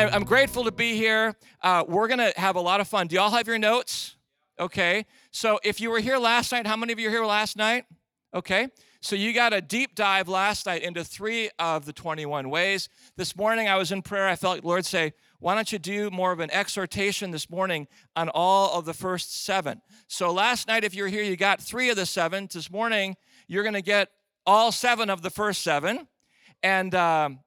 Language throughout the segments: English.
I, am grateful to be here. Uh, we're going to have a lot of fun. Do y'all have your notes? Okay. So if you were here last night, how many of you were here last night? Okay. So you got a deep dive last night into three of the 21 ways. This morning I was in prayer. I felt Lord say, why don't you do more of an exhortation this morning on all of the first seven? So last night, if you were here, you got three of the seven. This morning, you're going to get all seven of the first seven. And um,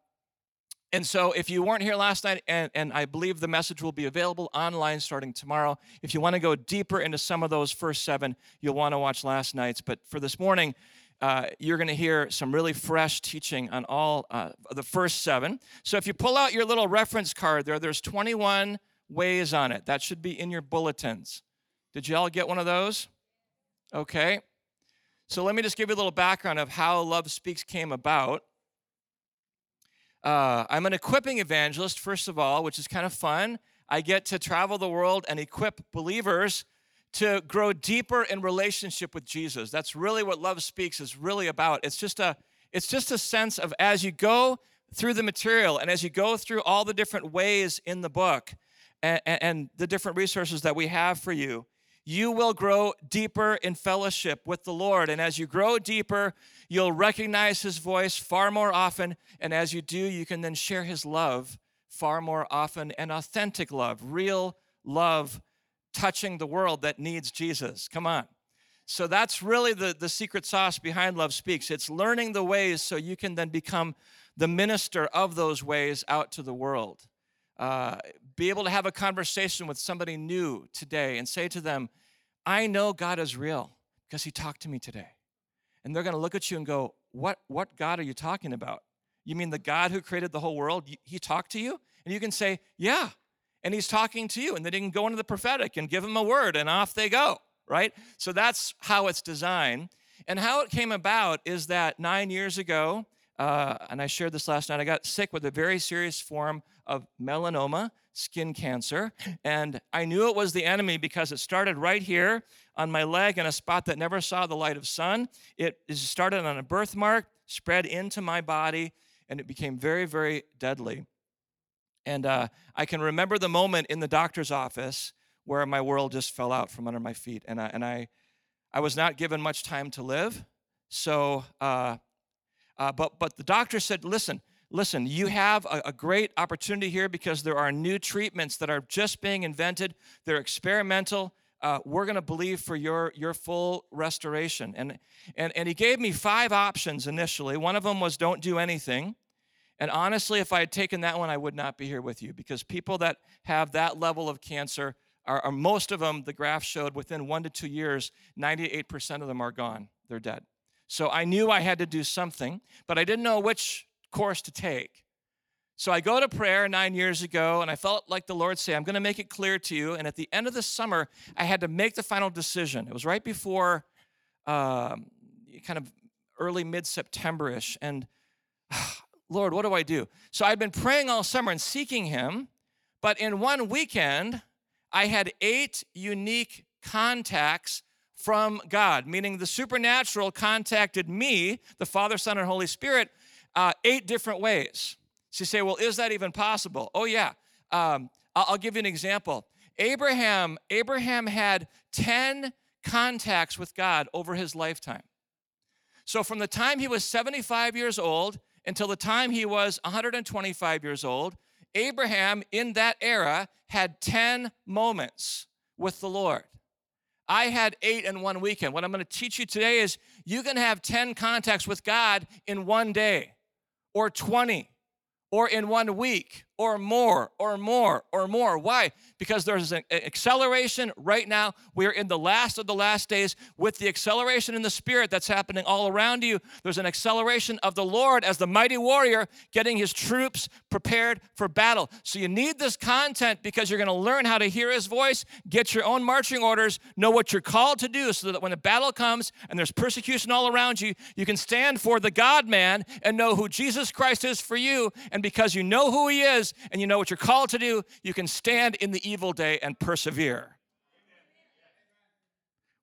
and so, if you weren't here last night, and, and I believe the message will be available online starting tomorrow, if you want to go deeper into some of those first seven, you'll want to watch last night's. But for this morning, uh, you're going to hear some really fresh teaching on all uh, the first seven. So, if you pull out your little reference card there, there's 21 ways on it. That should be in your bulletins. Did you all get one of those? Okay. So, let me just give you a little background of how Love Speaks came about. Uh, I'm an equipping evangelist, first of all, which is kind of fun. I get to travel the world and equip believers to grow deeper in relationship with Jesus. That's really what Love Speaks is really about. It's just a it's just a sense of as you go through the material and as you go through all the different ways in the book and, and the different resources that we have for you, you will grow deeper in fellowship with the Lord. And as you grow deeper, you'll recognize His voice far more often. And as you do, you can then share His love far more often and authentic love, real love touching the world that needs Jesus. Come on. So that's really the, the secret sauce behind Love Speaks. It's learning the ways so you can then become the minister of those ways out to the world. Uh, be able to have a conversation with somebody new today and say to them, I know God is real because he talked to me today. And they're going to look at you and go, what, what God are you talking about? You mean the God who created the whole world? He talked to you? And you can say, Yeah. And he's talking to you. And then you can go into the prophetic and give them a word, and off they go, right? So that's how it's designed. And how it came about is that nine years ago, uh, and I shared this last night, I got sick with a very serious form of melanoma, skin cancer. And I knew it was the enemy because it started right here on my leg in a spot that never saw the light of sun. It started on a birthmark, spread into my body, and it became very, very deadly. And uh, I can remember the moment in the doctor's office where my world just fell out from under my feet. And I, and I, I was not given much time to live. So, uh, uh, but, but the doctor said, listen, listen, you have a, a, great opportunity here because there are new treatments that are just being invented. They're experimental. Uh, we're going to believe for your, your full restoration. And, and, and he gave me five options initially. One of them was don't do anything. And honestly, if I had taken that one, I would not be here with you because people that have that level of cancer are, are most of them, the graph showed within one to two years, 98% of them are gone. They're dead. So I knew I had to do something, but I didn't know which course to take. So I go to prayer nine years ago, and I felt like the Lord say, I'm going to make it clear to you. And at the end of the summer, I had to make the final decision. It was right before um, kind of early mid September ish. And Lord, what do I do? So I'd been praying all summer and seeking Him, but in one weekend, I had eight unique contacts from God, meaning the supernatural contacted me, the Father, Son, and Holy Spirit, uh, eight different ways. So you say, well, is that even possible? Oh, yeah. Um, I'll, I'll give you an example. Abraham, Abraham had 10 contacts with God over his lifetime. So from the time he was 75 years old until the time he was 125 years old, Abraham in that era had 10 moments with the Lord. I had eight in one weekend. What I'm going to teach you today is you can have 10 contacts with God in one day or 20 or in one week or more or more or more. Why? Because there's an acceleration right now. We're in the last of the last days with the acceleration in the spirit that's happening all around you. There's an acceleration of the Lord as the mighty warrior getting his troops prepared for battle. So you need this content because you're going to learn how to hear his voice, get your own marching orders, know what you're called to do so that when the battle comes and there's persecution all around you, you can stand for the God man and know who Jesus Christ is for you. And because you know who he is, and you know what you're called to do, you can stand in the evil day and persevere.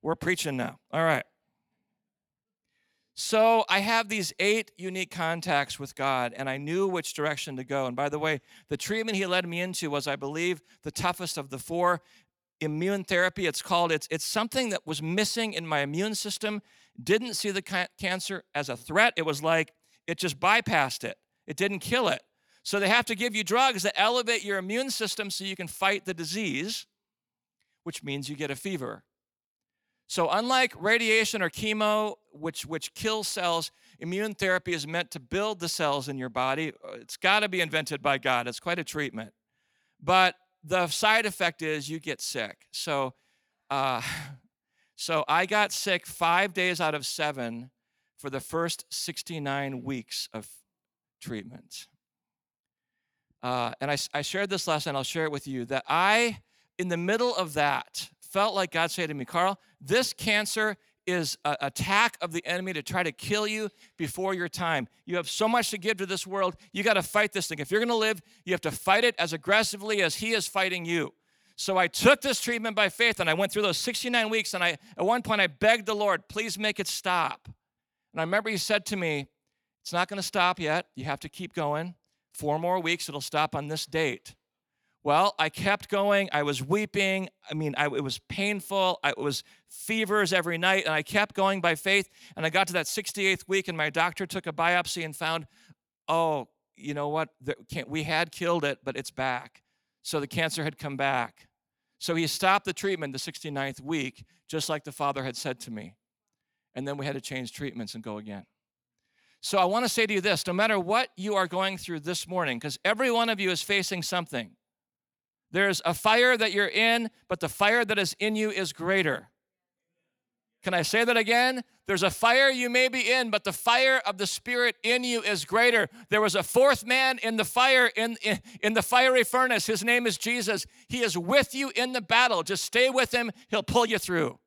We're preaching now. All right. So I have these eight unique contacts with God, and I knew which direction to go. And by the way, the treatment he led me into was, I believe, the toughest of the four. Immune therapy, it's called. It's, it's something that was missing in my immune system. Didn't see the ca- cancer as a threat. It was like it just bypassed it, it didn't kill it. So they have to give you drugs that elevate your immune system so you can fight the disease, which means you get a fever. So, unlike radiation or chemo, which, which kills cells, immune therapy is meant to build the cells in your body. Uh, it's got to be invented by God. It's quite a treatment. But the side effect is you get sick. So, uh, so I got sick five days out of seven for the first 69 weeks of treatment. Uh, and I, I shared this last night, I'll share it with you, that I, in the middle of that, felt like God said to me, Carl, this cancer is an attack of the enemy to try to kill you before your time. You have so much to give to this world. You got to fight this thing. If you're going to live, you have to fight it as aggressively as he is fighting you. So I took this treatment by faith and I went through those 69 weeks and I at one point I begged the Lord, please make it stop. And I remember he said to me, it's not going to stop yet. You have to keep going. Four more weeks, it'll stop on this date. Well, I kept going. I was weeping. I mean, I, it was painful. I, it was fevers every night, and I kept going by faith. And I got to that 68th week, and my doctor took a biopsy and found, oh, you know what? We had killed it, but it's back. So the cancer had come back. So he stopped the treatment the 69th week, just like the father had said to me. And then we had to change treatments and go again. So I want to say to you this no matter what you are going through this morning, because every one of you is facing something. There's a fire that you're in, but the fire that is in you is greater. Can I say that again? There's a fire you may be in, but the fire of the Spirit in you is greater. There was a fourth man in the fire, in, in, in, the fiery furnace. His name is Jesus. He is with you in the battle. Just stay with him, he'll pull you through.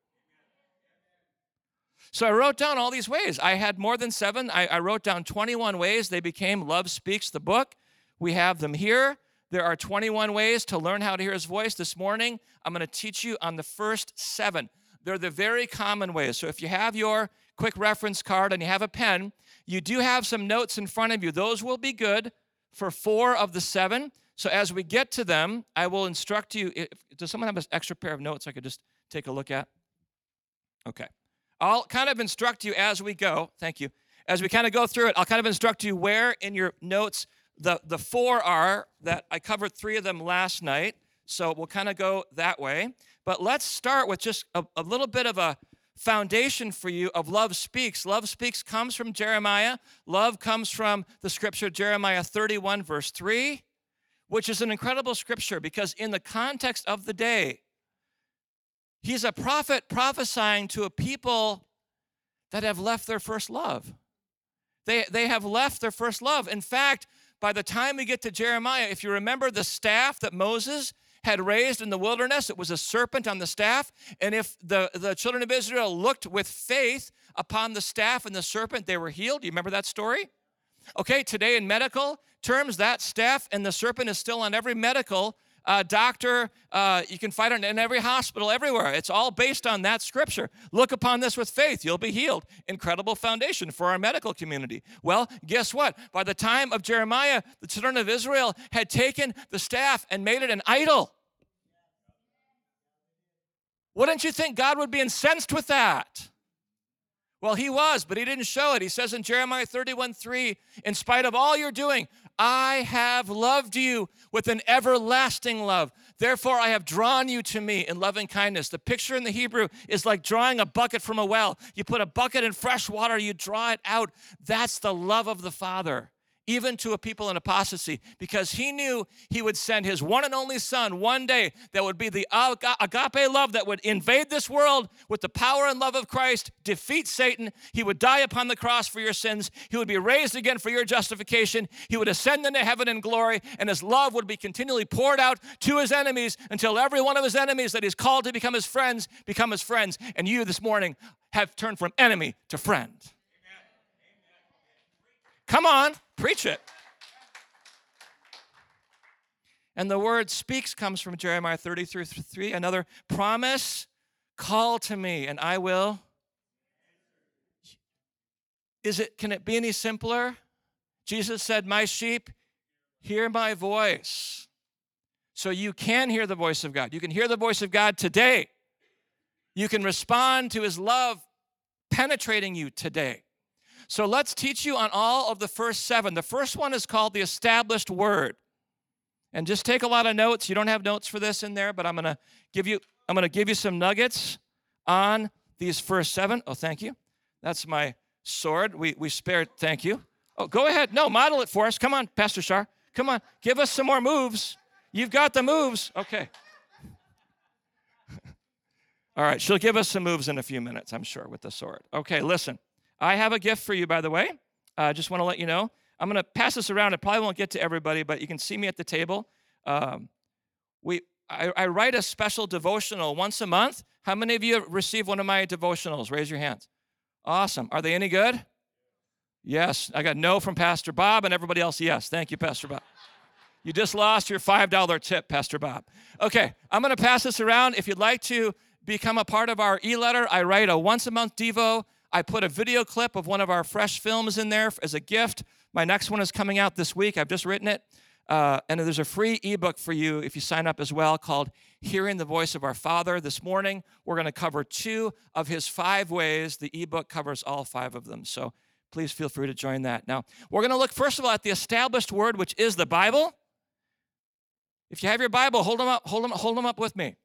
So I wrote down all these ways. I had more than seven. I, I wrote down 21 ways they became Love Speaks, the book. We have them here. There are 21 ways to learn how to hear his voice. This morning, I'm going to teach you on the first seven. They're the very common ways. So if you have your quick reference card and you have a pen, you do have some notes in front of you. Those will be good for four of the seven. So as we get to them, I will instruct you. If, does someone have an extra pair of notes I could just take a look at? Okay. I'll kind of instruct you as we go. Thank you. As we kind of go through it, I'll kind of instruct you where in your notes the, the four are that I covered three of them last night, so we'll kind of go that way. But let's start with just a, a little bit of a foundation for you of love speaks. Love speaks comes from Jeremiah. Love comes from the scripture Jeremiah 31, verse 3, which is an incredible scripture because, in the context of the day, he's a prophet prophesying to a people that have left their first love. They, they have left their first love. In fact, by the time we get to Jeremiah, if you remember the staff that Moses had raised in the wilderness, it was a serpent on the staff. And if the, the children of Israel looked with faith upon the staff and the serpent, they were healed. Do you remember that story? Okay, today in medical terms, that staff and the serpent is still on every medical uh, doctor. Uh, you can find it in every hospital, everywhere. It's all based on that scripture. Look upon this with faith, you'll be healed. Incredible foundation for our medical community. Well, guess what? By the time of Jeremiah, the children of Israel had taken the staff and made it an idol. Wouldn't you think God would be incensed with that? Well, he was, but he didn't show it. He says in Jeremiah 31 3, in spite of all you're doing, I have loved you with an everlasting love. Therefore, I have drawn you to me in loving kindness. The picture in the Hebrew is like drawing a bucket from a well. You put a bucket in fresh water, you draw it out. That's the love of the Father even to a people in apostasy, because he knew he would send his one and only son one day that would be the agape love that would invade this world with the power and love of Christ, defeat Satan. He would die upon the cross for your sins. He would be raised again for your justification. He would ascend into heaven in glory, and his love would be continually poured out to his enemies until every one of his enemies that he's called to become his friends become his friends. And you this morning have turned from enemy to friend. Come on, preach it. And the word speaks comes from Jeremiah 33 3, another promise call to me, and I will. Is it can it be any simpler? Jesus said, "My sheep hear my voice." So you can hear the voice of God. You can hear the voice of God today. You can respond to his love penetrating you today. So let's teach you on all of the first seven. The first one is called the established word. And just take a lot of notes. You don't have notes for this in there, but I'm gonna give you I'm gonna give you some nuggets on these first seven. Oh, thank you. That's my sword. We we spared, thank you. Oh, go ahead. No, model it for us. Come on, Pastor Shar. Come on, give us some more moves. You've got the moves. Okay. All right, she'll give us some moves in a few minutes, I'm sure, with the sword. Okay, listen. I have a gift for you, by the way. I uh, just want to let you know. I'm going to pass this around. It probably won't get to everybody, but you can see me at the table. Um, we, I, I, write a special devotional once a month. How many of you receive one of my devotionals? Raise your hands. Awesome. Are they any good? Yes. I got no from Pastor Bob, and everybody else, yes. Thank you, Pastor Bob. You just lost your $5 tip, Pastor Bob. Okay, I'm going to pass this around. If you'd like to become a part of our e letter, I write a once a month Devo. I put a video clip of one of our fresh films in there as a gift. My next one is coming out this week. I've just written it. Uh, and there's a free ebook for you if you sign up as well called Hearing the Voice of Our Father. This morning, we're going to cover two of his five ways. The ebook covers all five of them. So please feel free to join that. Now, we're going to look first of all at the established word, which is the Bible. If you have your Bible, hold them up, hold them, hold them up with me.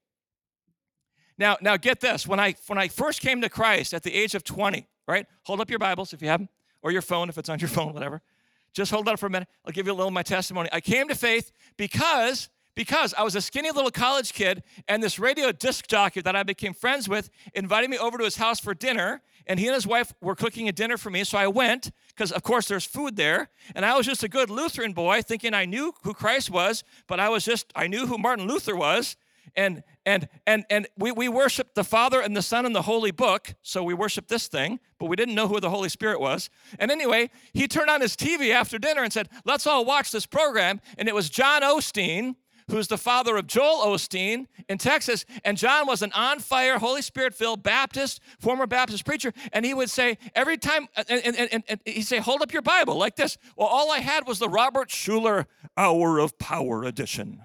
Now, now get this. When I when I first came to Christ at the age of 20, right? Hold up your Bibles if you have them, or your phone if it's on your phone, whatever. Just hold up for a minute. I'll give you a little of my testimony. I came to faith because because I was a skinny little college kid, and this radio disc jockey that I became friends with invited me over to his house for dinner, and he and his wife were cooking a dinner for me. So I went, because of course there's food there, and I was just a good Lutheran boy, thinking I knew who Christ was, but I was just, I knew who Martin Luther was, and and and and we, we worshiped the father and the son and the holy book so we worshiped this thing but we didn't know who the holy spirit was and anyway he turned on his tv after dinner and said let's all watch this program and it was john osteen who's the father of Joel Osteen in Texas. And John was an on fire, Holy Spirit filled Baptist, former Baptist preacher. And he would say, every time, uh, and, and, and, and he'd say, hold up your Bible like this. Well, all I had was the Robert Schuller Hour of Power edition.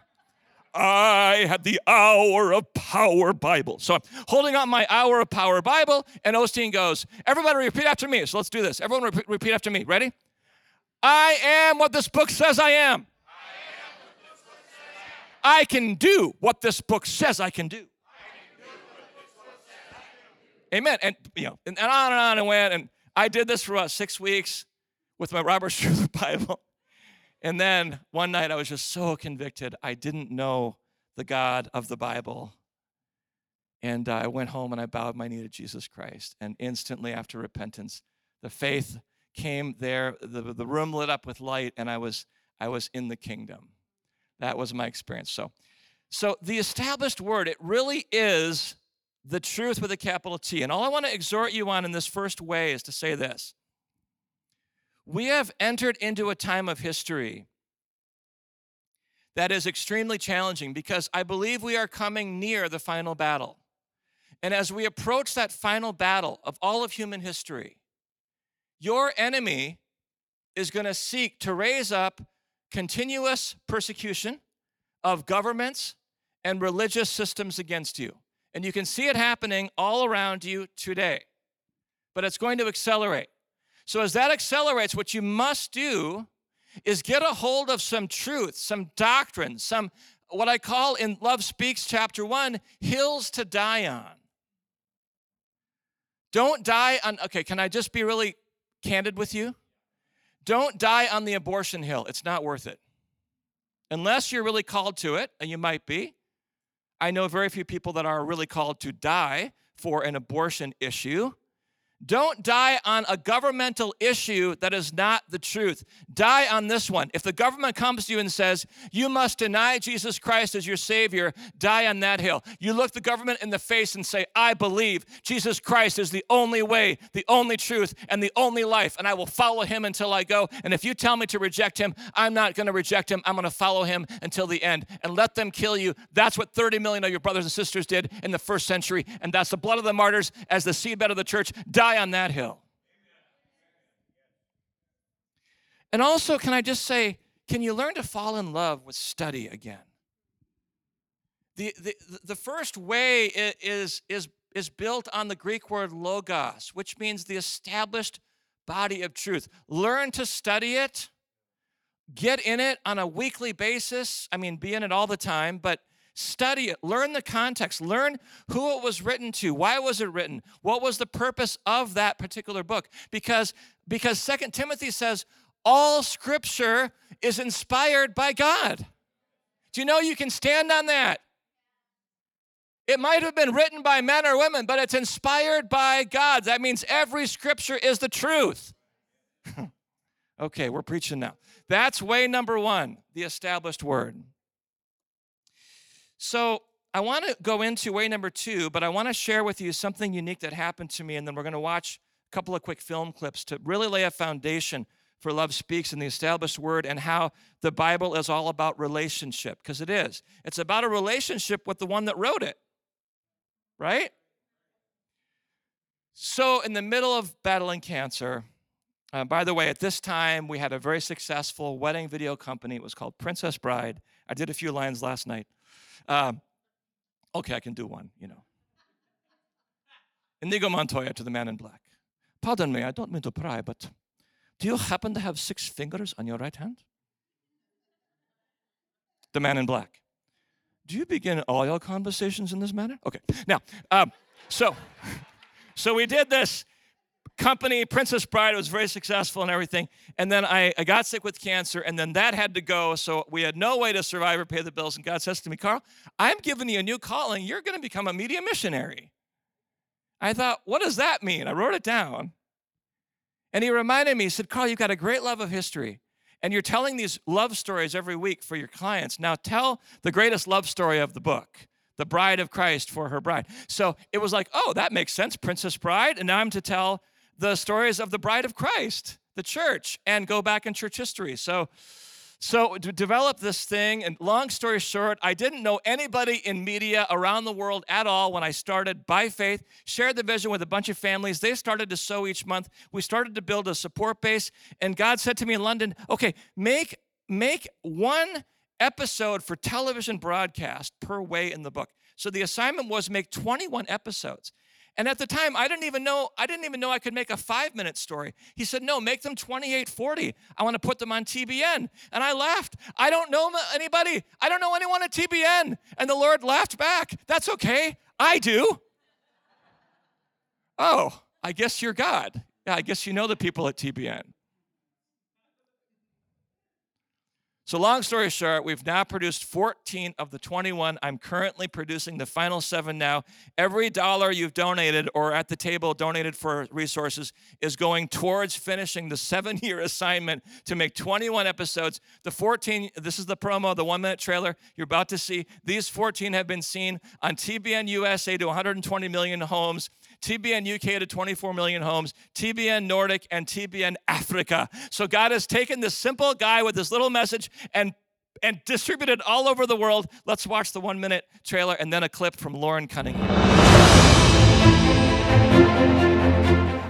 I had the Hour of Power Bible. So I'm holding up my Hour of Power Bible, and Osteen goes, Everybody repeat after me. So let's do this. Everyone repeat, repeat after me. Ready? I am what this book says I am. I can do what this book says I can do. Amen. And you know, and, on and on and went. And I did this for about six weeks with my Robert Schuller Bible. And then one night I was just so convicted. I didn't know the God of the Bible. And I went home and I bowed my knee to Jesus Christ. And instantly after repentance, the faith came there. The, the room lit up with light, and I was, I was in the kingdom. That was my experience. So, so the established word, it really is the truth with a capital T. And all I want to exhort you on in this first way is to say this we have entered into a time of history that is extremely challenging because I believe we are coming near the final battle. And as we approach that final battle of all of human history, your enemy is going to seek to raise up continuous persecution of governments and religious systems against you. And you can see it happening all around you today. But it's going to accelerate. So, as that accelerates, what you must do is get a hold of some truth, some doctrine, some what I call in Love Speaks, chapter one, hills to die on. Don't die on, okay, can I just be really candid with you? Don't die on the abortion hill. It's not worth it. Unless you're really called to it, and you might be. I know very few people that are really called to die for an abortion issue. Don't die on a governmental issue that is not the truth. Die on this one. If the government comes to you and says, you must deny Jesus Christ as your Savior, die on that hill. You look the government in the face and say, I believe Jesus Christ is the only way, the only truth, and the only life, and I will follow him until I go. And if you tell me to reject him, I'm not going to reject him. I'm going to follow him until the end and let them kill you. That's what 30 million of your brothers and sisters did in the first century, and that's the blood of the martyrs as the seedbed of the church. Die die on that hill. And also, can I just say, can you learn to fall in love with study again? The, the, the first way is, is, is built on the Greek word logos, which means the established body of truth. Learn to study it, get in it on a weekly basis. I mean, be in it all the time, but study it, learn the context, learn who it was written to, why was it written, what was the purpose of that particular book. Because because Second Timothy says all scripture is inspired by God. Do you know you can stand on that? It might have been written by men or women, but it's inspired by God. That means every scripture is the truth. okay, we're preaching now. That's way number one, the established word. So I want to go into way number two, but I want to share with you something unique that happened to me, and then we're going to watch a couple of quick film clips to really lay a foundation for Love Speaks and the established word and how the Bible is all about relationship, because it is. It's about a relationship with the one that wrote it, right? So, in the middle of battling cancer, uh, by the way, at this time, we had a very successful wedding video company. It was called Princess Bride. I did a few lines last night. Um, okay, I can do one, you know. Inigo Montoya to the man in black. Pardon me, I don't mean to pry, but do you happen to have six fingers on your right hand? The man in black. Do you begin all your conversations in this manner? Okay. Now, um, so, so we did this company, Princess Bride, was very successful and everything. And then I, I got sick with cancer, and then that had to go. So we had no way to survive or pay the bills. And God says to me, Carl, I'm giving you a new calling. You're going to become a media missionary. I thought, what does that mean? I wrote it down. And he reminded me, he said, Carl, you've got a great love of history. And you're telling these love stories every week for your clients. Now tell the greatest love story of the book the bride of Christ for her bride. So it was like, oh, that makes sense, Princess Bride. And now I'm to tell the stories of the bride of Christ, the church, and go back in church history. So, so to develop this thing, and long story short, I didn't know anybody in media around the world at all when I started by faith, shared the vision with a bunch of families. They started to sow each month. We started to build a support base. And God said to me in London, okay, make, make one episode for television broadcast per way in the book. So the assignment was make 21 episodes. And at the time, I didn't even know, I didn't even know I could make a five minute story. He said, no, make them 28, 40. I want to put them on TBN. And I laughed. I don't know anybody. I don't know anyone at TBN. And the Lord laughed back. That's okay. I do. Oh, I guess you're God. Yeah, I guess you know the people at TBN. So, long story short, we've now produced 14 of the 21. I'm currently producing the final seven now. Every dollar you've donated or at the table donated for resources is going towards finishing the seven year assignment to make 21 episodes. The 14, this is the promo, the one minute trailer you're about to see. These 14 have been seen on TBN USA to 120 million homes. TBN UK to 24 million homes, TBN Nordic, and TBN Africa. So God has taken this simple guy with this little message and and distributed all over the world. Let's watch the one minute trailer and then a clip from Loren Cunningham.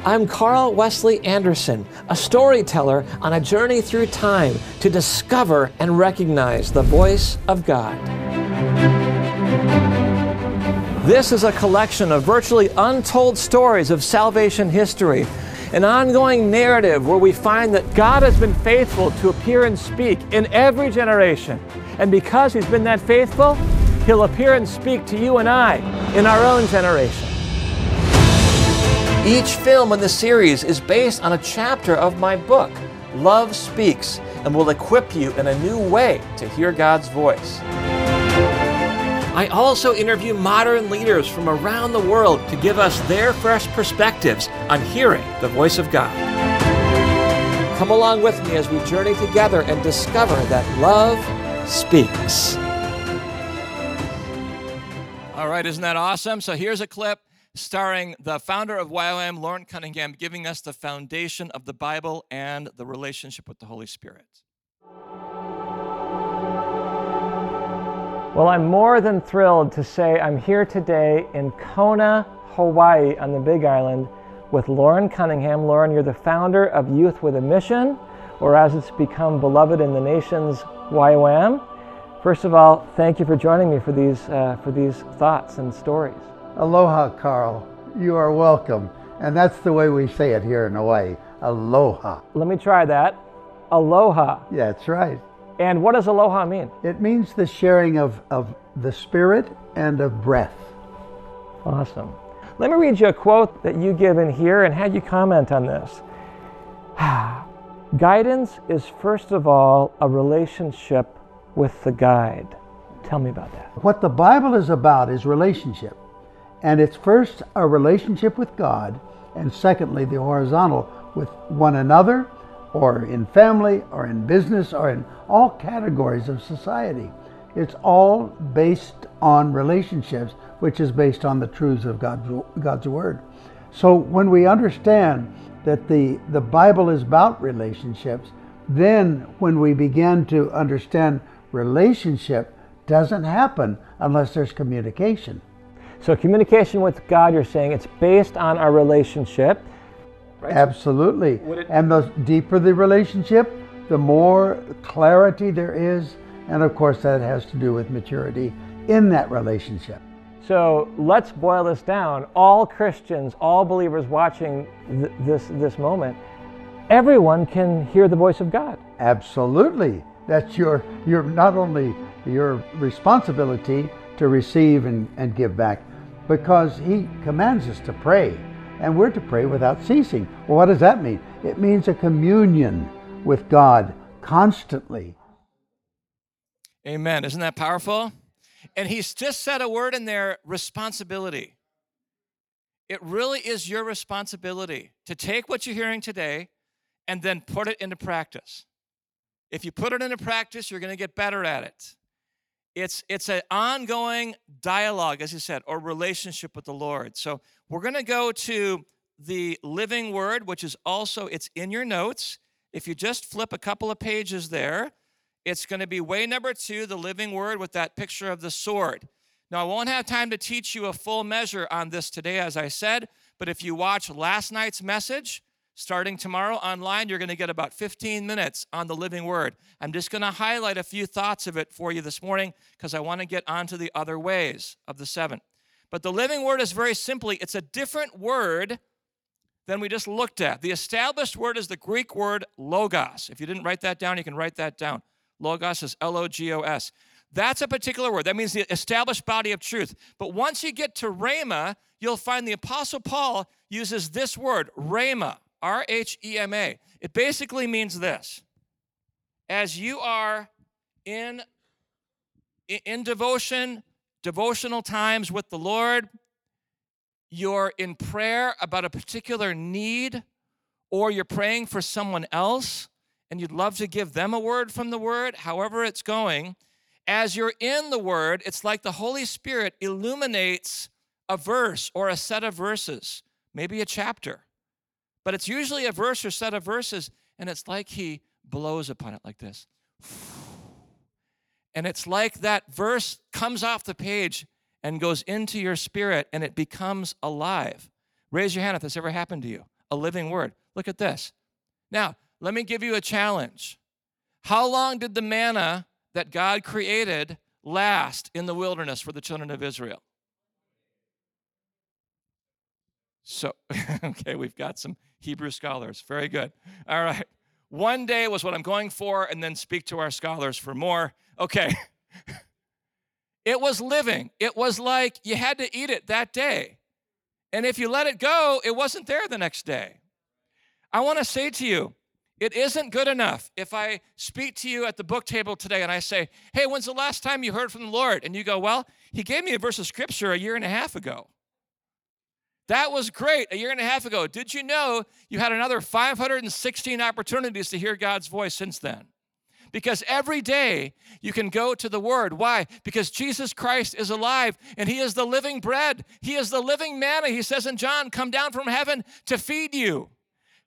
I'm Carl Wesley Anderson, a storyteller on a journey through time to discover and recognize the voice of God. This is a collection of virtually untold stories of salvation history, an ongoing narrative where we find that God has been faithful to appear and speak in every generation. And because He's been that faithful, He'll appear and speak to you and I in our own generation. Each film in the series is based on a chapter of my book, Love Speaks, and will equip you in a new way to hear God's voice. I also interview modern leaders from around the world to give us their fresh perspectives on hearing the voice of God. Come along with me as we journey together and discover that love speaks. All right, isn't that awesome? So here's a clip starring the founder of YWAM, Loren Cunningham, giving us the foundation of the Bible and the relationship with the Holy Spirit. Well, I'm more than thrilled to say I'm here today in Kona, Hawaii, on the Big Island with Loren Cunningham. Loren, you're the founder of Youth with a Mission. or as it's become beloved in the nations, YWAM. First of all, thank you for joining me for these, uh, for these thoughts and stories. Aloha, Carl. You are welcome. And that's the way we say it here in Hawaii. Aloha. Let me try that. Aloha. Yeah, that's right. And what does aloha mean? It means the sharing of, of the spirit and of breath. Awesome. Let me read you a quote that you give in here and have you comment on this. Guidance is first of all a relationship with the guide. Tell me about that. What the Bible is about is relationship. And it's first a relationship with God, and secondly, the horizontal with one another, or in family, or in business, or in all categories of society. It's all based on relationships, which is based on the truths of God's, God's Word. So when we understand that the, the Bible is about relationships, then when we begin to understand relationship doesn't happen unless there's communication. So, communication with God, you're saying it's based on our relationship. Right? Absolutely. and the deeper the relationship, the more clarity there is. And of course, that has to do with maturity in that relationship. So let's boil this down. All Christians, all believers watching th- this, this moment, everyone can hear the voice of God. Absolutely. That's your, your not only your responsibility to receive and, and give back, because he commands us to pray, and we're to pray without ceasing. Well, what does that mean? It means a communion with God constantly. Amen. Isn't that powerful? And he's just said a word in there responsibility. It really is your responsibility to take what you're hearing today and then put it into practice. If you put it into practice, you're going to get better at it. It's it's an ongoing dialogue, as you said, or relationship with the Lord. So we're going to go to the living word, which is also it's in your notes. If you just flip a couple of pages there, it's going to be way number two, the living word with that picture of the sword. Now, I won't have time to teach you a full measure on this today, as I said, but if you watch last night's message, Starting tomorrow online, you're going to get about 15 minutes on the living word. I'm just going to highlight a few thoughts of it for you this morning because I want to get onto the other ways of the seven. But the living word is very simply, it's a different word than we just looked at. The established word is the Greek word logos. If you didn't write that down, you can write that down. Logos is L O G O S. That's a particular word. That means the established body of truth. But once you get to Rhema, you'll find the Apostle Paul uses this word, Rhema. R H E M A. It basically means this as you are in, in devotion, devotional times with the Lord, you're in prayer about a particular need, or you're praying for someone else, and you'd love to give them a word from the Word, however it's going. As you're in the Word, it's like the Holy Spirit illuminates a verse or a set of verses, maybe a chapter. But it's usually a verse or set of verses, and it's like he blows upon it like this. And it's like that verse comes off the page and goes into your spirit and it becomes alive. Raise your hand if this ever happened to you. A living word. Look at this. Now, let me give you a challenge. How long did the manna that God created last in the wilderness for the children of Israel? So, okay, we've got some Hebrew scholars. Very good. All right. One day was what I'm going for, and then speak to our scholars for more. Okay. it was living. It was like you had to eat it that day. And if you let it go, it wasn't there the next day. I want to say to you, it isn't good enough if I speak to you at the book table today and I say, Hey, when's the last time you heard from the Lord? And you go, Well, He gave me a verse of scripture a year and a half ago. That was great a year and a half ago. Did you know you had another 516 opportunities to hear God's voice since then? Because every day you can go to the Word. Why? Because Jesus Christ is alive and He is the living bread. He is the living manna. He says in John, Come down from heaven to feed you.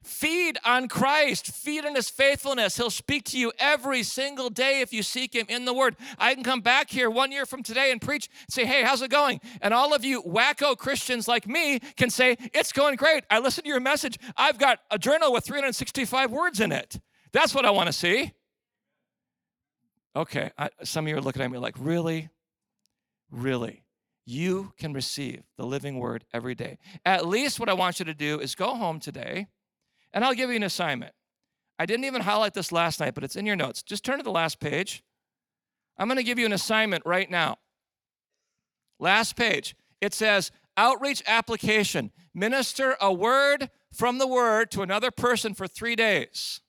Feed on Christ, feed on his faithfulness. He'll speak to you every single day if you seek him in the word. I can come back here one year from today and preach and say, Hey, how's it going? And all of you wacko Christians like me can say, It's going great. I listened to your message. I've got a journal with 365 words in it. That's what I want to see. Okay, I, some of you are looking at me like, really? Really? You can receive the living word every day. At least what I want you to do is go home today, and I'll give you an assignment. I didn't even highlight this last night, but it's in your notes. Just turn to the last page. I'm going to give you an assignment right now. Last page. It says outreach application. Minister a word from the word to another person for three days.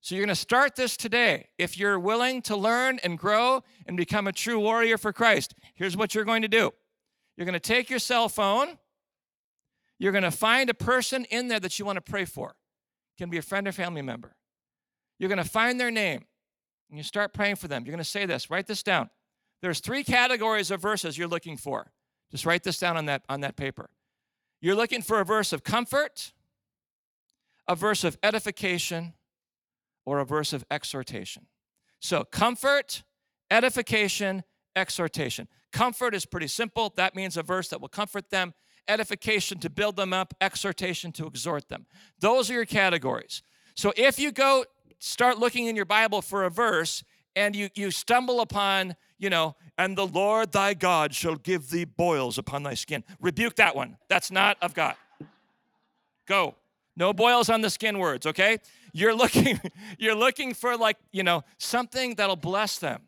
So you're going to start this today. If you're willing to learn and grow and become a true warrior for Christ, here's what you're going to do you're going to take your cell phone, you're going to find a person in there that you want to pray for. Can be a friend or family member. You're going to find their name and you start praying for them. You're going to say this, write this down. There's three categories of verses you're looking for. Just write this down on that, on that paper. You're looking for a verse of comfort, a verse of edification, or a verse of exhortation. So, comfort, edification, exhortation. Comfort is pretty simple. That means a verse that will comfort them, edification to build them up, exhortation to exhort them. Those are your categories. So, if you go start looking in your Bible for a verse and you, you stumble upon, you know, and the Lord thy God shall give thee boils upon thy skin, rebuke that one. That's not of God. Go. No boils on the skin words, okay? You're looking, you're looking for like, you know, something that'll bless them.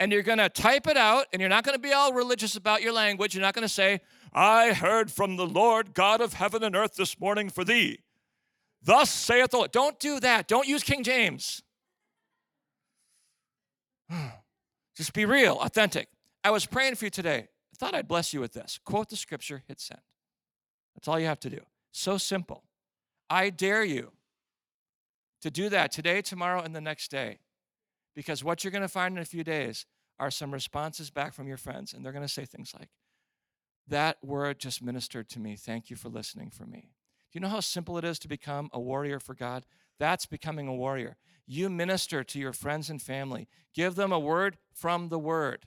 And you're gonna type it out, and you're not gonna be all religious about your language. You're not gonna say, I heard from the Lord God of heaven and earth this morning for thee. Thus saith the Lord. Don't do that. Don't use King James. Just be real, authentic. I was praying for you today. I thought I'd bless you with this. Quote the scripture, hit send. That's all you have to do. So simple. I dare you to do that today, tomorrow, and the next day. Because what you're going to find in a few days are some responses back from your friends, and they're going to say things like, That word just ministered to me. Thank you for listening for me. Do you know how simple it is to become a warrior for God? That's becoming a warrior. You minister to your friends and family, give them a word from the word,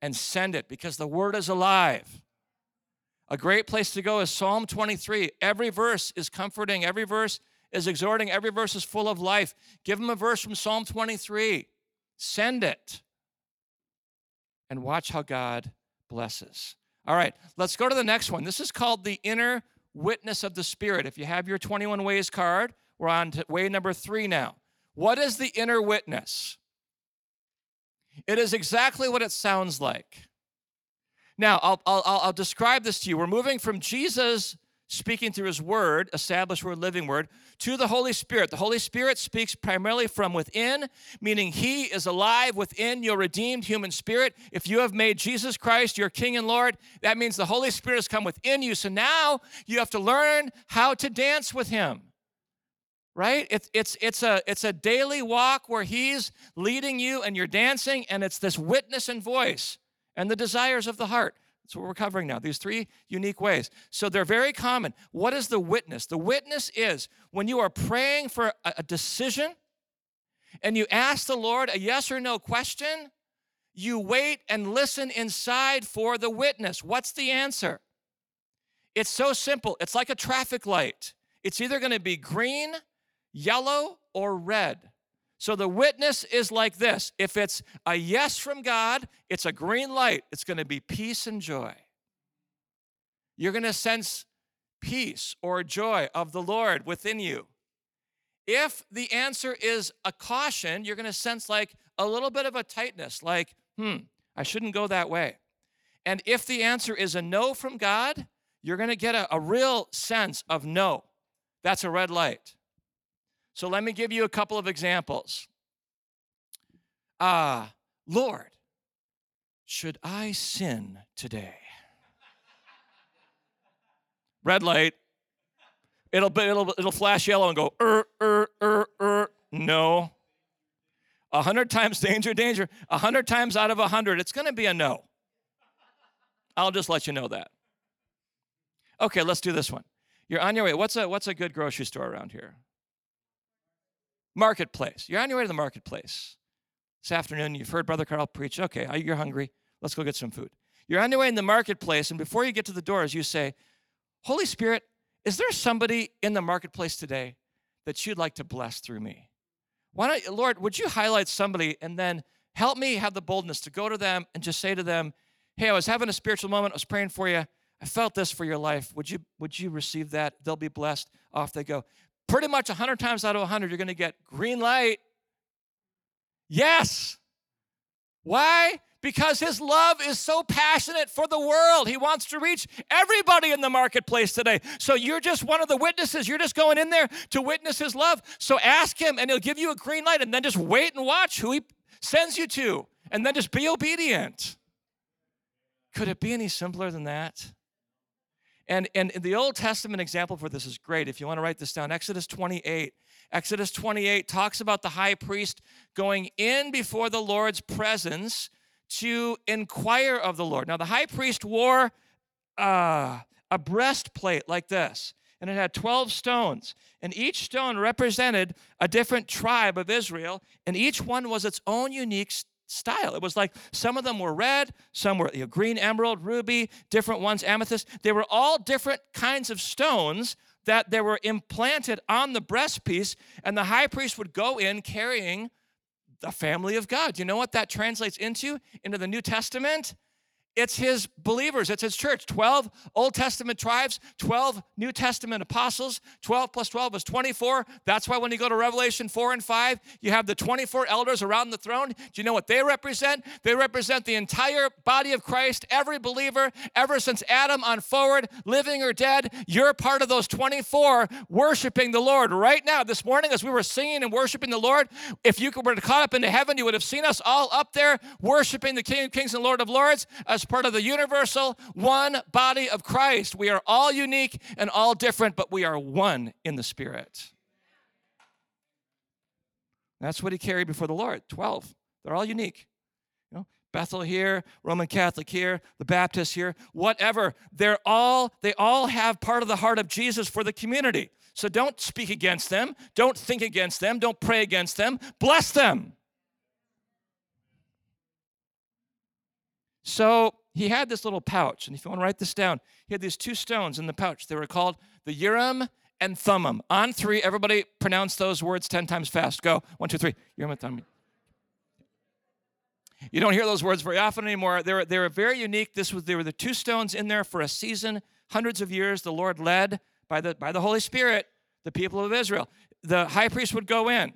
and send it because the word is alive. A great place to go is Psalm 23. Every verse is comforting, every verse is exhorting, every verse is full of life. Give them a verse from Psalm 23. Send it. And watch how God blesses. All right, let's go to the next one. This is called the inner witness of the Spirit. If you have your 21 Ways card, we're on to way number three now. What is the inner witness? It is exactly what it sounds like. Now, I'll, I'll, I'll describe this to you. We're moving from Jesus speaking through his word, established word, living word, to the Holy Spirit. The Holy Spirit speaks primarily from within, meaning he is alive within your redeemed human spirit. If you have made Jesus Christ your King and Lord, that means the Holy Spirit has come within you. So now you have to learn how to dance with him. Right? It's it's it's a it's a daily walk where he's leading you and you're dancing, and it's this witness and voice and the desires of the heart. That's what we're covering now, these three unique ways. So they're very common. What is the witness? The witness is when you are praying for a, decision and you ask the Lord a yes or no question, you wait and listen inside for the witness. What's the answer? It's so simple. It's like a traffic light. It's either going to be green, yellow, or red. So the witness is like this if it's a yes from God, it's a green light, it's going to be peace and joy. You're going to sense peace or joy of the Lord within you. If the answer is a caution, you're going to sense like a little bit of a tightness, like, hmm, I shouldn't go that way. And if the answer is a no from God, you're going to get a, a real sense of no. That's a red light. So let me give you a couple of examples. Ah, uh, Lord, should I sin today? Red light. It'll it'll it'll flash yellow and go er er er er. No. A hundred times danger, danger. A hundred times out of a hundred, it's going to be a no. I'll just let you know that. Okay, let's do this one. You're on your way. What's a what's a good grocery store around here? Marketplace. You're on your way to the marketplace. This afternoon, you've heard Brother Carl preach. Okay, you're hungry. Let's go get some food. You're on your way in the marketplace, and before you get to the doors, you say, Holy Spirit, is there somebody in the marketplace today that you'd like to bless through me? Why don't, Lord, would you highlight somebody and then help me have the boldness to go to them and just say to them, hey, I was having a spiritual moment. I was praying for you. I felt this for your life. Would you, would you receive that? They'll be blessed. Off they go. Pretty much 100 times out of 100, you're going to get green light. Yes. Why? Because his love is so passionate for the world. He wants to reach everybody in the marketplace today. So you're just one of the witnesses. You're just going in there to witness his love. So ask him, and he'll give you a green light, and then just wait and watch who he sends you to, and then just be obedient. Could it be any simpler than that? And, and the Old Testament example for this is great. If you want to write this down, Exodus 28. Exodus 28 talks about the high priest going in before the Lord's presence to inquire of the Lord. Now, the high priest wore uh, a breastplate like this, and it had 12 stones, and each stone represented a different tribe of Israel, and each one was its own unique style. It was like some of them were red, some were you know, green, emerald, ruby, different ones, amethyst. They were all different kinds of stones that they were implanted on the breastpiece, and the high priest would go in carrying the family of God. You know what that translates into into the New Testament? It's his believers, it's his church. 12 Old Testament tribes, 12 New Testament apostles. 12 plus 12 is 24. That's why when you go to Revelation 4 and 5, you have the 24 elders around the throne. Do you know what they represent? They represent the entire body of Christ, every believer, ever since Adam on forward, living or dead. You're part of those 24 worshiping the Lord right now. This morning, as we were singing and worshiping the Lord, if you were caught up into heaven, you would have seen us all up there worshiping the King of Kings and Lord of Lords part of the universal one body of Christ. We are all unique and all different, but we are one in the Spirit. That's what he carried before the Lord 12. They're all unique. You know, Bethel here, Roman Catholic here, the Baptist here, whatever. They're all, they all have part of the heart of Jesus for the community. So don't speak against them. Don't think against them. Don't pray against them. Bless them. So he had this little pouch, and if you want to write this down, he had these two stones in the pouch. They were called the Urim and Thummim. On three, everybody pronounce those words 10 times fast. Go. One, two, three. Urim and Thummim. You don't hear those words very often anymore. They were, they were very unique. This was, there were the two stones in there for a season, hundreds of years. The Lord led by the, by the Holy Spirit the people of Israel. The high priest would go in.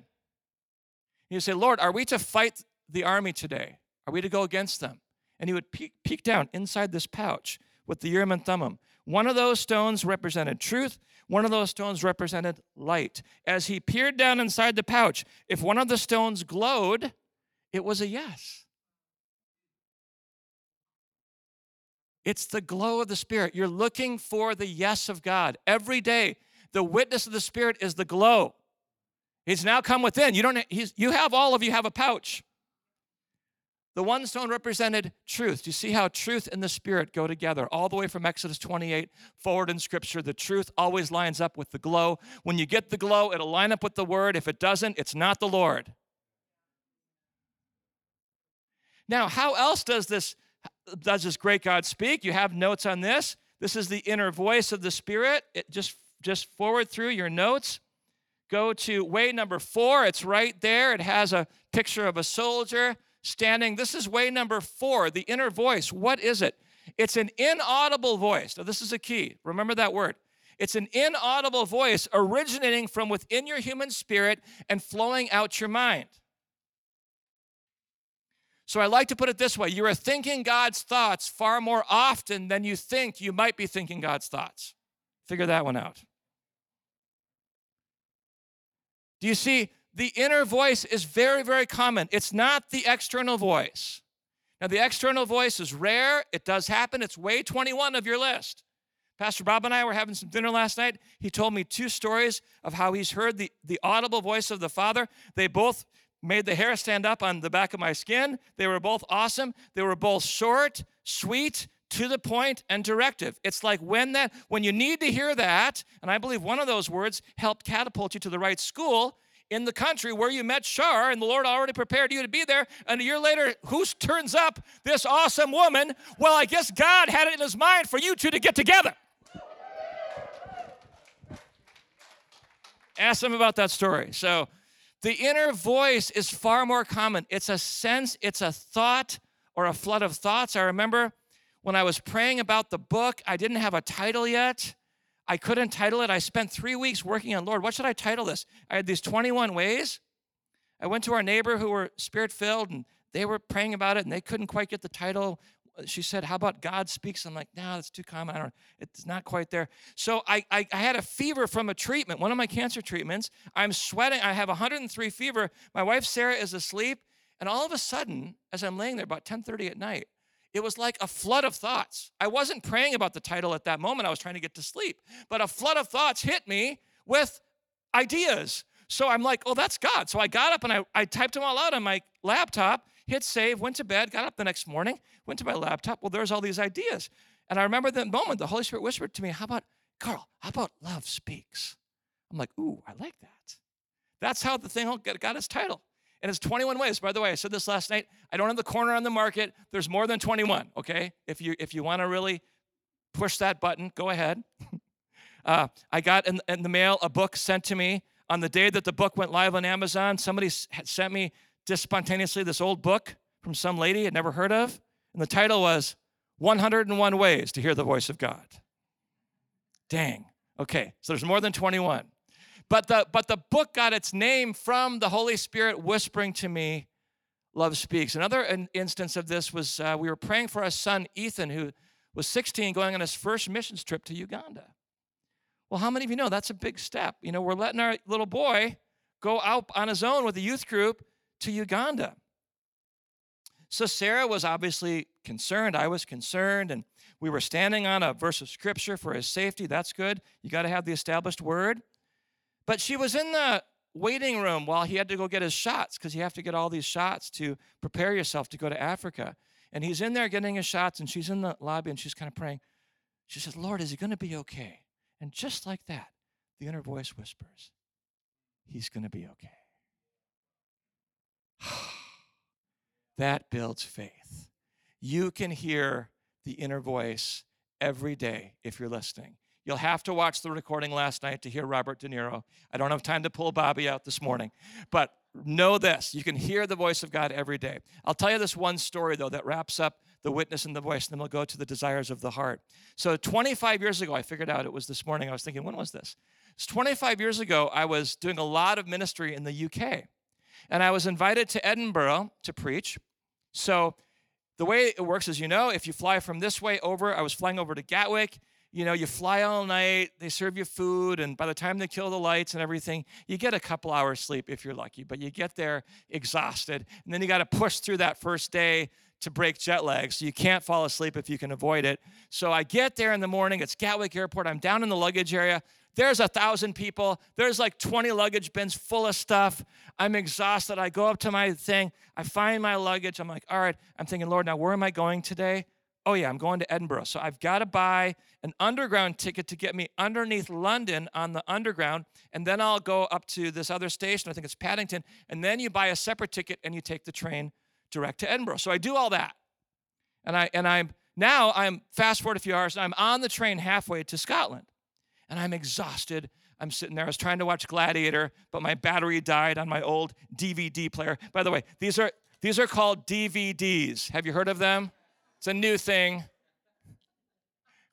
He'd say, Lord, are we to fight the army today? Are we to go against them? And he would peek, peek down inside this pouch with the Urim and Thummim. One of those stones represented truth, one of those stones represented light. As he peered down inside the pouch, if one of the stones glowed, it was a yes. It's the glow of the Spirit. You're looking for the yes of God every day. The witness of the Spirit is the glow. He's now come within. You don't. You have all of you have a pouch. The one stone represented truth. Do you see how truth and the spirit go together? All the way from Exodus 28 forward in Scripture, the truth always lines up with the glow. When you get the glow, it'll line up with the word. If it doesn't, it's not the Lord. Now, how else does this does this great God speak? You have notes on this. This is the inner voice of the Spirit. It just just forward through your notes. Go to way number four. It's right there. It has a picture of a soldier standing. This is way number four, the inner voice. What is it? It's an inaudible voice. Now, this is a key. Remember that word. It's an inaudible voice originating from within your human spirit and flowing out your mind. So I like to put it this way you are thinking God's thoughts far more often than you think you might be thinking God's thoughts. Figure that one out. Do you see? The inner voice is very, very common. It's not the external voice. Now, the external voice is rare. It does happen. It's way 21 of your list. Pastor Bob and I were having some dinner last night. He told me two stories of how he's heard the, the audible voice of the Father. They both made the hair stand up on the back of my skin. They were both awesome. They were both short, sweet, to the point and directive. It's like when that when you need to hear that, and I believe one of those words helped catapult you to the right school, in the country where you met Shar, and the Lord already prepared you to be there. And a year later, who turns up? This awesome woman. Well, I guess God had it in his mind for you two to get together. Ask them about that story. So, The inner voice is far more common. It's a sense, it's a thought or a flood of thoughts. I remember when I was praying about the book, I didn't have a title yet. I couldn't title it. I spent three weeks working on, Lord, what should I title this? I had these 21 ways. I went to our neighbor who were spirit filled and they were praying about it and they couldn't quite get the title. She said, How about God speaks? I'm like, No, that's too common. I don't, it's not quite there. So I, I, I had a fever from a treatment, one of my cancer treatments. I'm sweating. I have 103 fever. My wife, Sarah, is asleep. And all of a sudden, as I'm laying there about 10:30 at night, it was like a flood of thoughts. I wasn't praying about the title at that moment. I was trying to get to sleep. But a flood of thoughts hit me with ideas. So I'm like, oh, that's God. So I got up and I, I typed them all out on my laptop, hit save, went to bed, got up the next morning, went to my laptop. Well, there's all these ideas. And I remember that moment, the Holy Spirit whispered to me, how about, Carl, how about love speaks? I'm like, ooh, I like that. That's how the thing got its title. And it's 21 ways. By the way, I said this last night. I don't have the corner on the market. There's more than 21, okay? If you if you want to really push that button, go ahead. uh, I got in, in the mail a book sent to me on the day that the book went live on Amazon. Somebody sent me just spontaneously this old book from some lady I'd never heard of. And the title was 101 Ways to Hear the Voice of God. Dang. Okay, so there's more than 21. But the, but the book got its name from the Holy Spirit whispering to me, Love Speaks. Another instance of this was uh, we were praying for our son, Ethan, who was 16, going on his first missions trip to Uganda. Well, how many of you know that's a big step? You know, we're letting our little boy go out on his own with a youth group to Uganda. So Sarah was obviously concerned. I was concerned. And we were standing on a verse of scripture for his safety. That's good. You got to have the established word. But she was in the waiting room while he had to go get his shots because you have to get all these shots to prepare yourself to go to Africa. And he's in there getting his shots, and she's in the lobby and she's kind of praying. She says, Lord, is he going to be okay? And just like that, the inner voice whispers, He's going to be okay. that builds faith. You can hear the inner voice every day if you're listening. You'll have to watch the recording last night to hear Robert De Niro. I don't have time to pull Bobby out this morning, but know this you can hear the voice of God every day. I'll tell you this one story, though, that wraps up the witness and the voice, and then we'll go to the desires of the heart. So, 25 years ago, I figured out it was this morning. I was thinking, when was this? It's 25 years ago, I was doing a lot of ministry in the UK, and I was invited to Edinburgh to preach. So, the way it works is, you know, if you fly from this way over, I was flying over to Gatwick you know, you fly all night, they serve you food, and by the time they kill the lights and everything, you get a couple hours sleep if you're lucky, but you get there exhausted. And then you got to push through that first day to break jet lag, so you can't fall asleep if you can avoid it. So I get there in the morning, it's Gatwick Airport, I'm down in the luggage area. There's a thousand people. There's like 20 luggage bins full of stuff. I'm exhausted. I go up to my thing. I find my luggage. I'm like, all right. I'm thinking, Lord, now where am I going today? Oh yeah, I'm going to Edinburgh. So I've got to buy an underground ticket to get me underneath London on the underground. And then I'll go up to this other station, I think it's Paddington. And then you buy a separate ticket and you take the train direct to Edinburgh. So I do all that. And I and I'm now I'm fast forward a few hours, and I'm on the train halfway to Scotland. And I'm exhausted. I'm sitting there. I was trying to watch Gladiator, but my battery died on my old DVD player. By the way, these are these are called DVDs. Have you heard of them? It's a new thing.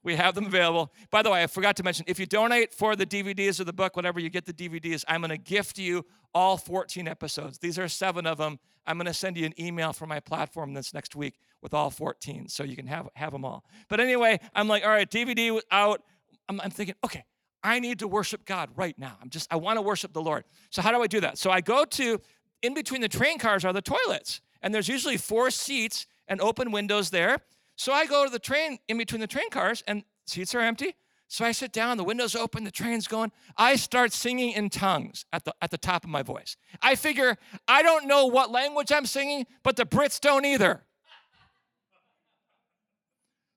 We have them available. By the way, I forgot to mention if you donate for the DVDs or the book, whatever you get the DVDs, I'm going to gift you all 14 episodes. These are seven of them. I'm going to send you an email from my platform this next week with all 14 so you can have, have them all. But anyway, I'm like, all right, DVD out. I'm, I'm thinking, okay, I need to worship God right now. I'm just, I want to worship the Lord. So how do I do that? So I go to, in between the train cars are the toilets. And there's usually four seats and open windows there. So I go to the train in between the train cars and seats are empty. So I sit down, the window's open, the train's going. I start singing in tongues at the, at the top of my voice. I figure I don't know what language I'm singing, but the Brits don't either.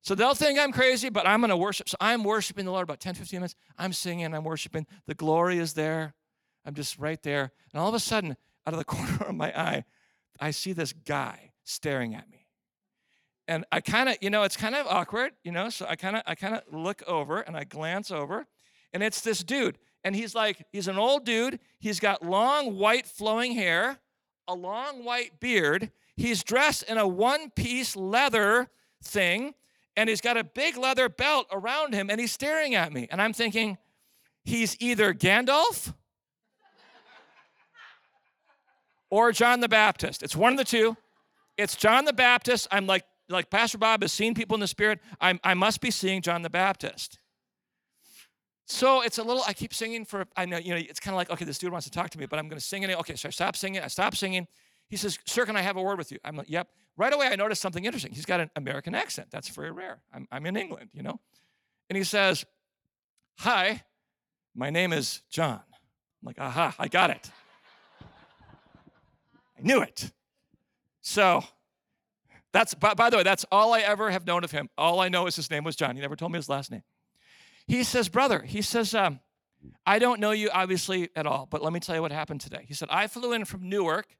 So they'll think I'm crazy, but I'm going to worship. So I'm worshiping the Lord about 10, 15 minutes. I'm singing, I'm worshiping. The glory is there. I'm just right there. And all of a sudden, out of the corner of my eye, I see this guy staring at me and I kind of, you know, it's kind of awkward, you know, so I kind of I kind of look over and I glance over and it's this dude. And he's like, he's an old dude. He's got long, white, flowing hair, a long, white beard. He's dressed in a one piece leather thing, and he's got a big leather belt around him, and he's staring at me. And I'm thinking, he's either Gandalf or John the Baptist. It's one of the two. It's John the Baptist. I'm like, like Pastor Bob has seen people in the spirit. I'm, I must be seeing John the Baptist. So it's a little, I keep singing for, I know, you know, it's kind of like, okay, this dude wants to talk to me, but I'm going to sing it. Okay, so I stop singing. I stop singing. He says, Sir, can I have a word with you? I'm like, Yep. Right away, I noticed something interesting. He's got an American accent. That's very rare. I'm, I'm in England, you know? And he says, Hi, my name is John. I'm like, Aha, I got it. I knew it. So that's, by, by the way, that's all I ever have known of him. All I know is his name was John. He never told me his last name. He says, Brother, he says, um, I don't know you obviously at all, but let me tell you what happened today. He said, I flew in from Newark.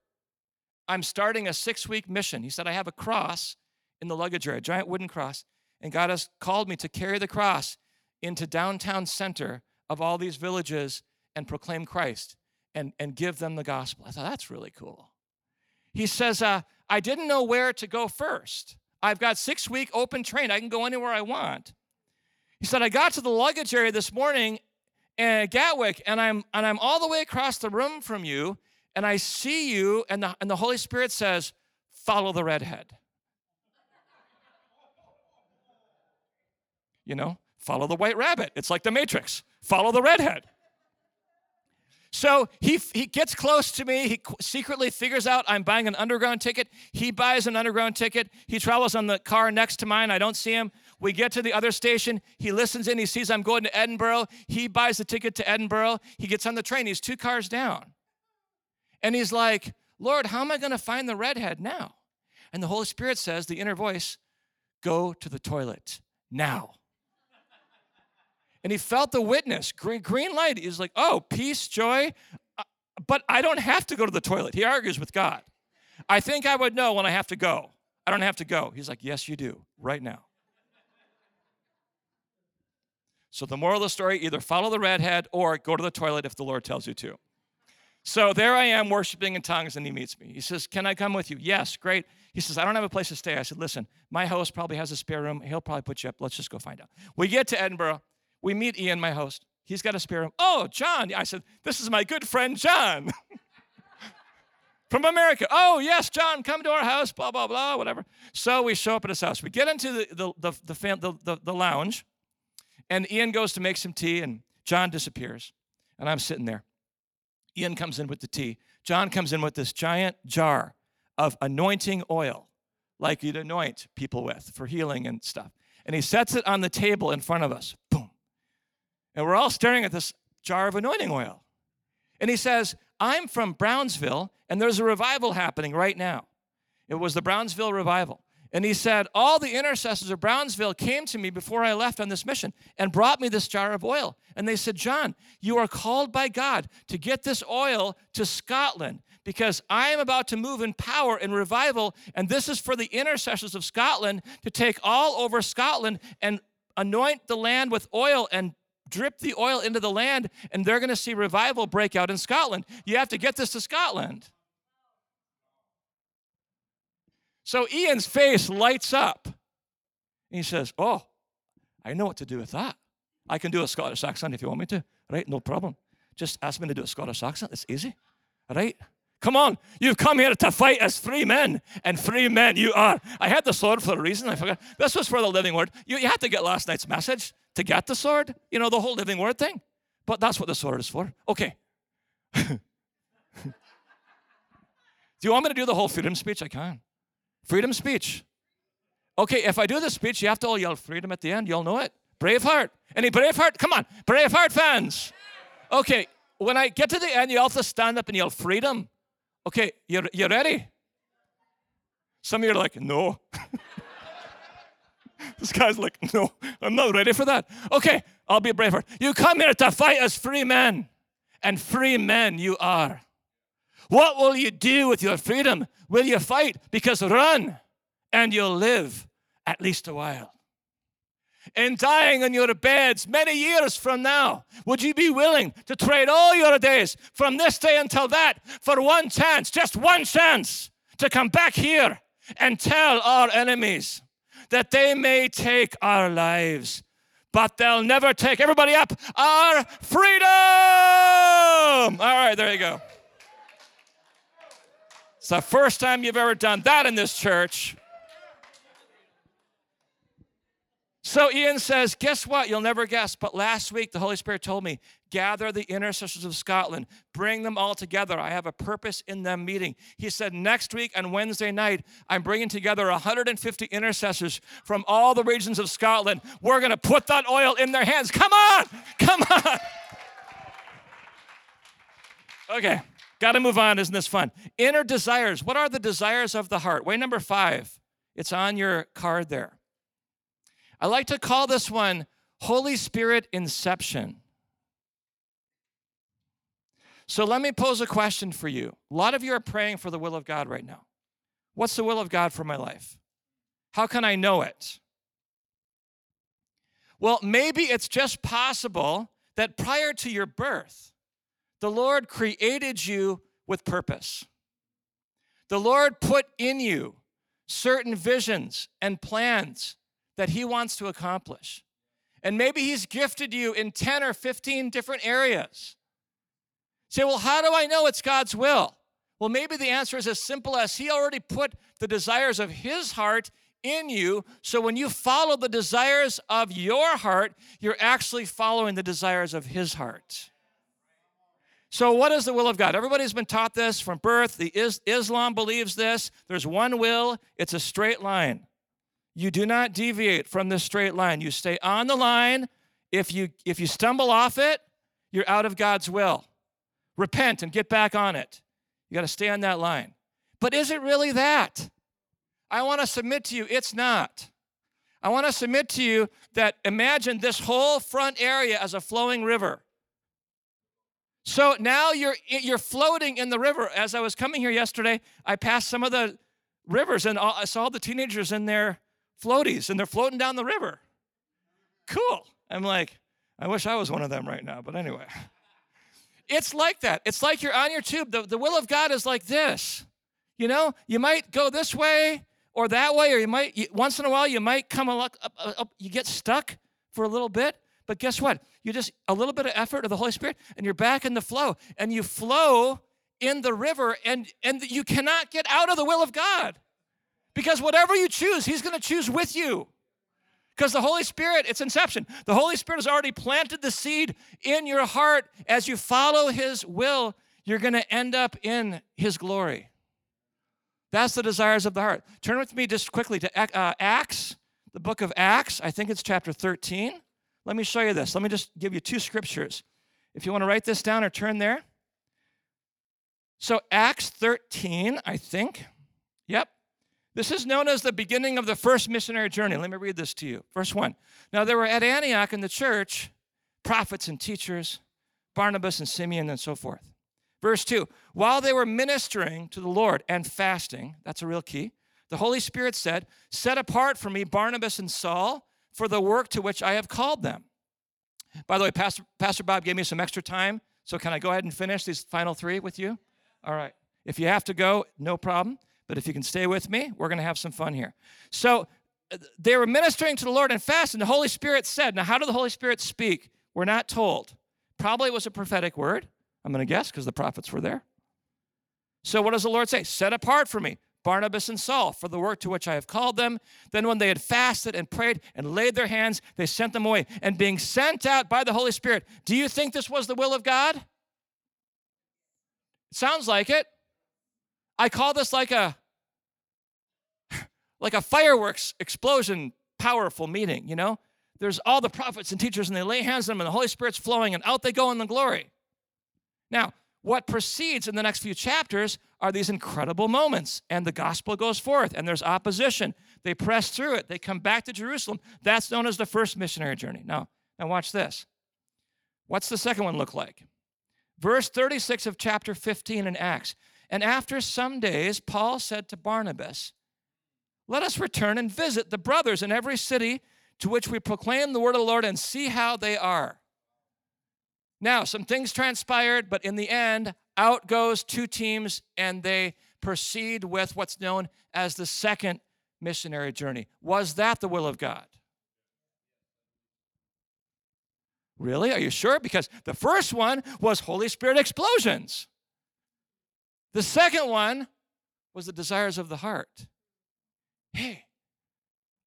I'm starting a six week mission. He said, I have a cross in the luggage area, a giant wooden cross, and God has called me to carry the cross into downtown center of all these villages and proclaim Christ and, and give them the gospel. I thought, that's really cool. He says, uh, I didn't know where to go first. I've got six week open train. I can go anywhere I want. He said, I got to the luggage area this morning at Gatwick, and I'm, and I'm all the way across the room from you, and I see you, and the, and the Holy Spirit says, Follow the redhead. You know, follow the white rabbit. It's like the Matrix. Follow the redhead. So he, he gets close to me. He secretly figures out I'm buying an underground ticket. He buys an underground ticket. He travels on the car next to mine. I don't see him. We get to the other station. He listens in. He sees I'm going to Edinburgh. He buys the ticket to Edinburgh. He gets on the train. He's two cars down. And he's like, Lord, how am I going to find the redhead now? And the Holy Spirit says, the inner voice, go to the toilet now and he felt the witness. Green, green light. He's like, oh, peace, joy. Uh, but I don't have to go to the toilet. He argues with God. I think I would know when I have to go. I don't have to go. He's like, yes, you do, right now. So the moral of the story either follow the redhead or go to the toilet if the Lord tells you to. So there I am worshiping in tongues, and he meets me. He says, Can I come with you? Yes, great. He says, I don't have a place to stay. I said, Listen, my host probably has a spare room. He'll probably put you up. Let's just go find out. We get to Edinburgh. We meet Ian, my host. He's got a spare room. Oh, John. I said, This is my good friend John from America. Oh, yes, John, come to our house, blah, blah, blah, whatever. So we show up at his house. We get into the, the, the, the, fan, the, the, the lounge, and Ian goes to make some tea, and John disappears. And I'm sitting there. Ian comes in with the tea. John comes in with this giant jar of anointing oil, like you'd anoint people with for healing and stuff. And he sets it on the table in front of us. And we're all staring at this jar of anointing oil. And he says, I'm from Brownsville, and there's a revival happening right now. It was the Brownsville revival. And he said, All the intercessors of Brownsville came to me before I left on this mission and brought me this jar of oil. And they said, John, you are called by God to get this oil to Scotland because I am about to move in power and revival. And this is for the intercessors of Scotland to take all over Scotland and anoint the land with oil and drip the oil into the land, and they're going to see revival break out in Scotland. You have to get this to Scotland. So Ian's face lights up. And he says, Oh, I know what to do with that. I can do a Scottish accent if you want me to. Right? No problem. Just ask me to do a Scottish accent. It's easy. Right? Come on, you've come here to fight as free men, and free men you are. I had the sword for a reason. I forgot. This was for the living word. You, you had to get last night's message to get the sword, you know, the whole living word thing. But that's what the sword is for. Okay. do you want me to do the whole freedom speech? I can. Freedom speech. Okay, if I do the speech, you have to all yell freedom at the end. You all know it. Braveheart. Any Braveheart? Come on, Braveheart fans. Okay, when I get to the end, you all have to stand up and yell freedom. Okay, you you ready? Some of you are like, no. this guy's like, no, I'm not ready for that. Okay, I'll be braver. You come here to fight as free men, and free men you are. What will you do with your freedom? Will you fight? Because run, and you'll live at least a while. and dying on your beds many years from now, would you be willing to trade all your days from this day until that for one chance, just one chance, to come back here and tell our enemies that they may take our lives, but they'll never take, everybody up, our freedom? All right, there you go. It's the first time you've ever done that in this church. So Ian says, Guess what? You'll never guess. But last week, the Holy Spirit told me, Gather the intercessors of Scotland, bring them all together. I have a purpose in them meeting. He said, Next week on Wednesday night, I'm bringing together 150 intercessors from all the regions of Scotland. We're going to put that oil in their hands. Come on! Come on! Okay, got to move on. Isn't this fun? Inner desires. What are the desires of the heart? Way number five. It's on your card there. I like to call this one Holy Spirit Inception. So let me pose a question for you. A lot of you are praying for the will of God right now. What's the will of God for my life? How can I know it? Well, maybe it's just possible that prior to your birth, the Lord created you with purpose. The Lord put in you certain visions and plans that He wants to accomplish. And maybe He's gifted you in 10 or 15 different areas. Say, well, how do I know it's God's will? Well, maybe the answer is as simple as He already put the desires of His heart in you. So when you follow the desires of your heart, you're actually following the desires of His heart. So, what is the will of God? Everybody's been taught this from birth. The is- Islam believes this. There's one will, it's a straight line. You do not deviate from this straight line. You stay on the line. If you if you stumble off it, you're out of God's will. Repent and get back on it. You got to stay on that line. But is it really that? I want to submit to you, it's not. I want to submit to you that imagine this whole front area as a flowing river. So now you're you're floating in the river. As I was coming here yesterday, I passed some of the rivers and I saw the teenagers in there floaties and they're floating down the river. Cool. I'm like, I wish I was one of them right now, but anyway. It's like that. It's like you're on your tube. The, the will of God is like this. You know, you might go this way or that way, or you might, once in a while, you might come up, up, up, you get stuck for a little bit. But guess what? You just, a little bit of effort of the Holy Spirit, and you're back in the flow. And you flow in the river, and, and you cannot get out of the will of God. Because whatever you choose, He's going to choose with you. Because the Holy Spirit, it's inception. The Holy Spirit has already planted the seed in your heart. As you follow His will, you're going to end up in His glory. That's the desires of the heart. Turn with me just quickly to uh, Acts, the book of Acts. I think it's chapter 13. Let me show you this. Let me just give you two scriptures. If you want to write this down or turn there. So, Acts 13, I think. Yep. This is known as the beginning of the first missionary journey. Let me read this to you. Verse 1. Now there were at Antioch in the church prophets and teachers, Barnabas and Simeon and so forth. Verse 2. While they were ministering to the Lord and fasting, that's a real key, the Holy Spirit said, Set apart for me Barnabas and Saul for the work to which I have called them. By the way, Pastor, Pastor Bob gave me some extra time, so can I go ahead and finish these final three with you? All right. If you have to go, no problem. But if you can stay with me, we're going to have some fun here. So uh, they were ministering to the Lord and fasting. The Holy Spirit said, Now, how did the Holy Spirit speak? We're not told. Probably it was a prophetic word, I'm going to guess, because the prophets were there. So, what does the Lord say? Set apart for me Barnabas and Saul for the work to which I have called them. Then, when they had fasted and prayed and laid their hands, they sent them away. And being sent out by the Holy Spirit, do you think this was the will of God? Sounds like it. I call this like a like a fireworks explosion powerful meeting, you know? There's all the prophets and teachers, and they lay hands on them, and the Holy Spirit's flowing, and out they go in the glory. Now, what proceeds in the next few chapters are these incredible moments, and the gospel goes forth, and there's opposition. They press through it, they come back to Jerusalem. That's known as the first missionary journey. Now, now watch this. What's the second one look like? Verse 36 of chapter 15 in Acts. And after some days, Paul said to Barnabas, let us return and visit the brothers in every city to which we proclaim the word of the Lord and see how they are. Now, some things transpired, but in the end, out goes two teams and they proceed with what's known as the second missionary journey. Was that the will of God? Really? Are you sure? Because the first one was Holy Spirit explosions. The second one was the desires of the heart. Hey,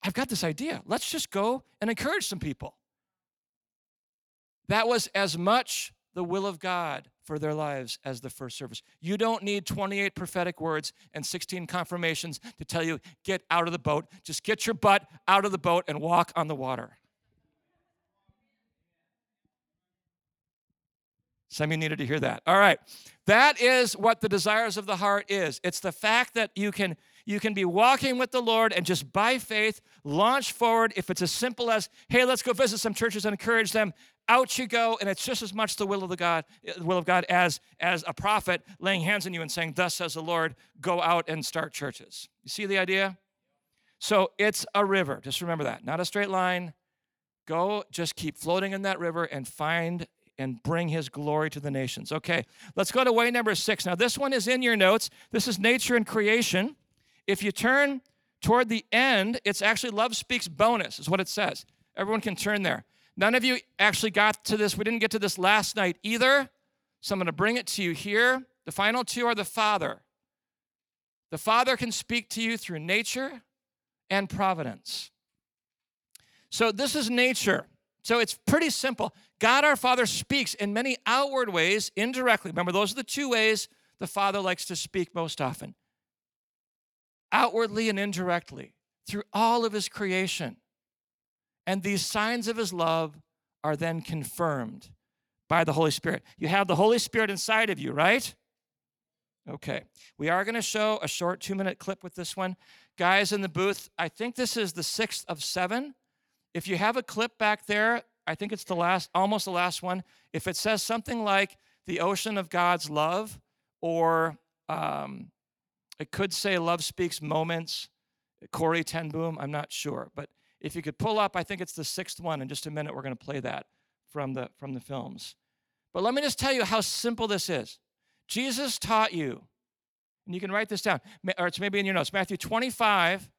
I've got this idea. Let's just go and encourage some people. That was as much the will of God for their lives as the first service. You don't need 28 prophetic words and 16 confirmations to tell you, get out of the boat. Just get your butt out of the boat and walk on the water. Some of you needed to hear that. All right. That is what the desires of the heart is. It's the fact that you can you can be walking with the Lord and just by faith launch forward. If it's as simple as, hey, let's go visit some churches and encourage them, out you go, and it's just as much the will of the God, will of God as as a prophet laying hands on you and saying, Thus says the Lord, go out and start churches. You see the idea? So it's a river. Just remember that. Not a straight line. Go, just keep floating in that river and find and bring his glory to the nations. Okay, let's go to way number six. Now, this one is in your notes. This is nature and creation. If you turn toward the end, it's actually Love Speaks bonus, is what it says. Everyone can turn there. None of you actually got to this. We didn't get to this last night either. So I'm going to bring it to you here. The final two are the Father. The Father can speak to you through nature and providence. So this is nature. So it's pretty simple. God our Father speaks in many outward ways, indirectly. Remember, those are the two ways the Father likes to speak most often outwardly and indirectly, through all of His creation. And these signs of His love are then confirmed by the Holy Spirit. You have the Holy Spirit inside of you, right? Okay. We are going to show a short two minute clip with this one. Guys in the booth, I think this is the sixth of seven. If you have a clip back there, I think it's the last, almost the last one. If it says something like the ocean of God's love, or um, it could say love speaks moments, Corrie ten Boom, I'm not sure. But if you could pull up, I think it's the sixth one. In just a minute, we're going to play that from the, from the films. But let me just tell you how simple this is. Jesus taught you, and you can write this down, or it's maybe in your notes, Matthew 25,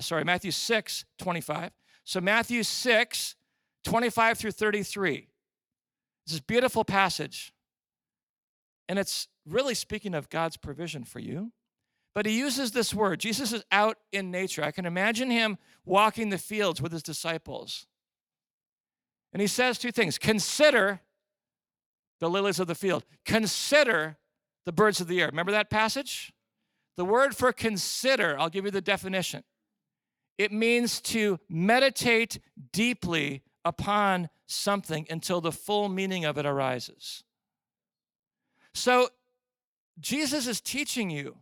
sorry, Matthew 6, 25. So, Matthew 6, 25 through 33. This is beautiful passage. And it's really speaking of God's provision for you. But he uses this word. Jesus is out in nature. I can imagine him walking the fields with his disciples. And he says two things Consider the lilies of the field, consider the birds of the air. Remember that passage? The word for consider, I'll give you the definition. It means to meditate deeply upon something until the full meaning of it arises. So, Jesus is teaching you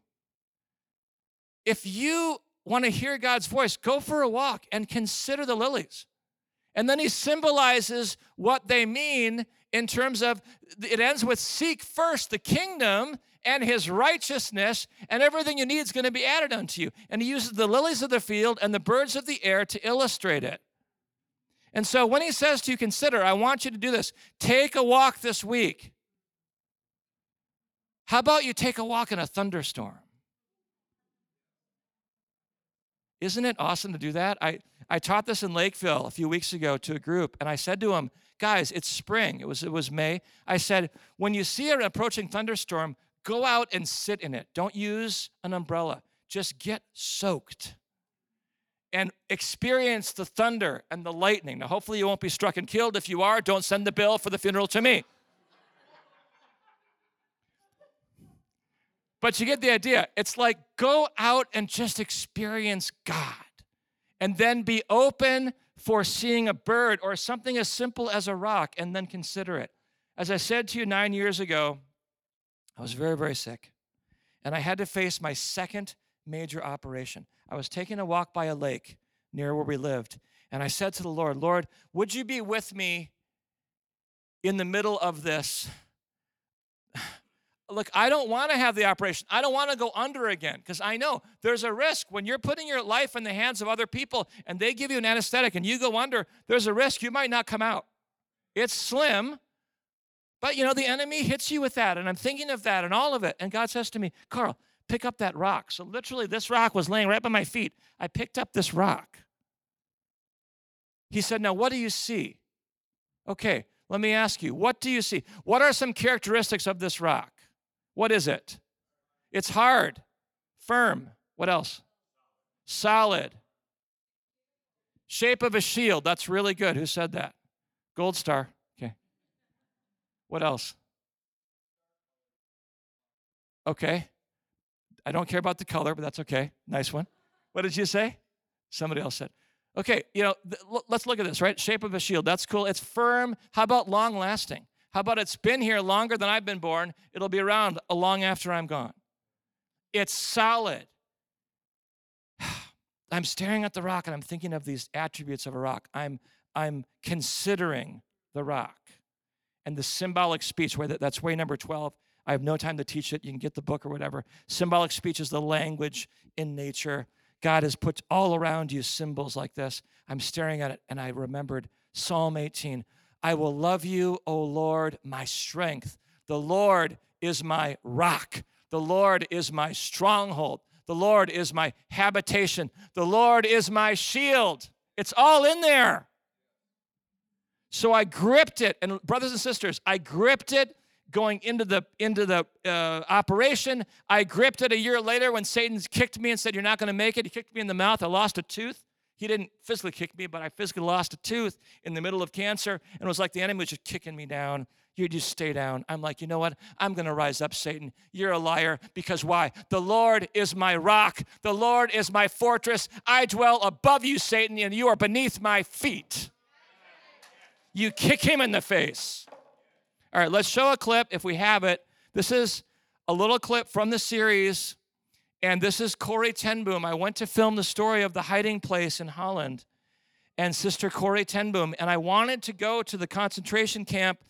if you want to hear God's voice, go for a walk and consider the lilies. And then he symbolizes what they mean in terms of it ends with seek first the kingdom and his righteousness, and everything you need is going to be added unto you. And he uses the lilies of the field and the birds of the air to illustrate it. And so when he says to you, consider, I want you to do this, take a walk this week. How about you take a walk in a thunderstorm? Isn't it awesome to do that? I, I taught this in Lakeville a few weeks ago to a group, and I said to them, guys, it's spring. It was, it was May. I said, when you see an approaching thunderstorm, Go out and sit in it. Don't use an umbrella. Just get soaked and experience the thunder and the lightning. Now, hopefully, you won't be struck and killed. If you are, don't send the bill for the funeral to me. But you get the idea. It's like go out and just experience God and then be open for seeing a bird or something as simple as a rock and then consider it. As I said to you nine years ago, I was mm-hmm. very, very sick. And I had to face my second major operation. I was taking a walk by a lake near where we lived. And I said to the Lord, Lord, would you be with me in the middle of this? look, I don't want to have the operation. I don't want to go under again because I know there's a risk when you're putting your life in the hands of other people and they give you an anesthetic and you go under, there's a risk you might not come out. It's slim, but you know, the enemy hits you with that. And I'm thinking of that and all of it. And God says to me, Carl, pick up that rock. So literally, this rock was laying right by my feet. I picked up this rock. He said, Now, what do you see? Okay, let me ask you, what do you see? What are some characteristics of this rock? What is it? It's hard, firm. What else? Solid. Shape of a shield. That's really good. Who said that? Gold star. What else? Okay. I don't care about the color, but that's okay. Nice one. What did you say? Somebody else said. Okay, you know, th- let's look at this, right? Shape of a shield. That's cool. It's firm. How about long lasting? How about it's been here longer than I've been born? It'll be around long after I'm gone. It's solid. I'm staring at the rock and I'm thinking of these attributes of a rock. I'm, I'm considering the rock. And the symbolic speech, where that's way number 12. I have no time to teach it. You can get the book or whatever. Symbolic speech is the language in nature God has put all around you symbols like this. I'm staring at it and I remembered Psalm 18. I will love you, O Lord, my strength. The Lord is my rock. The Lord is my stronghold. The Lord is my habitation. The Lord is my shield. It's all in there. So I gripped it. And, brothers and sisters, I gripped it going into the into the uh, operation. I gripped it a year later when Satan kicked me and said, "You're not going to make it." He kicked me in the mouth. I lost a tooth. He didn't physically kick me, but I physically lost a tooth in the middle of cancer, and it was like the enemy was just kicking me down. You just stay down. I'm like, you know what? I'm going to rise up, Satan. You're a liar because why? The Lord is my rock. The Lord is my fortress. I dwell above you, Satan, and you are beneath my feet. You kick him in the face. All right, let's show a clip if we have it. This is a little clip from the series, and this is Corrie ten Boom. I went to film the story of the hiding place in Holland and Sister Corrie ten Boom, and I wanted to go to the concentration camp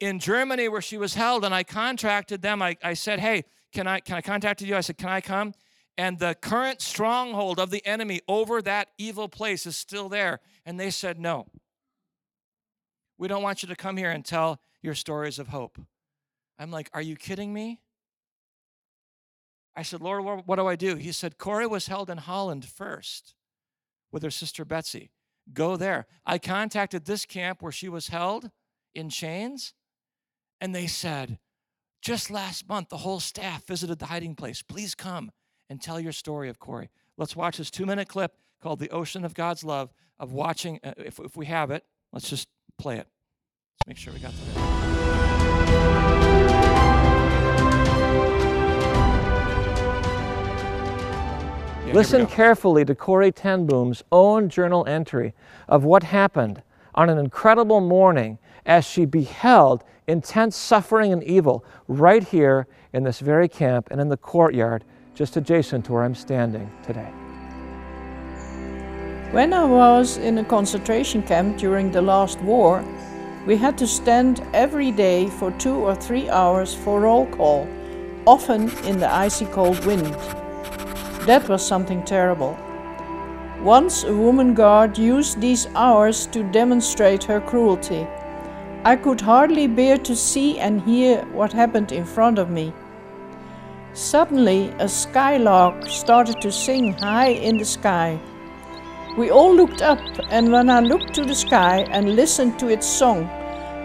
in Germany where she was held, and I contacted them. I, I said, Hey, can I, can I contact you? I said, Can I come? And the current stronghold of the enemy over that evil place is still there. And they said, No. We don't want you to come here and tell your stories of hope. I'm like, Are you kidding me? I said, Lord, what do I do? He said, Corrie was held in Holland first with her sister Betsy. Go there. I contacted this camp where she was held in chains, and they said, just last month, the whole staff visited the hiding place. Please come and tell your story of Corrie. Let's watch this two minute clip called The Ocean of God's Love of watching. Uh, if, if we have it, let's just play it. Let's make sure we got the Yeah, Listen carefully to Corrie ten Boom's own journal entry of what happened on an incredible morning as she beheld intense suffering and evil right here in this very camp and in the courtyard just adjacent to where I'm standing today. When I was in a concentration camp during the last war, we had to stand every day for two or three hours for roll call, often in the icy cold wind. That was something terrible. Once a woman guard used these hours to demonstrate her cruelty. I could hardly bear to see and hear what happened in front of me. Suddenly, a skylark started to sing high in the sky. We all looked up, and when I looked to the sky and listened to its song,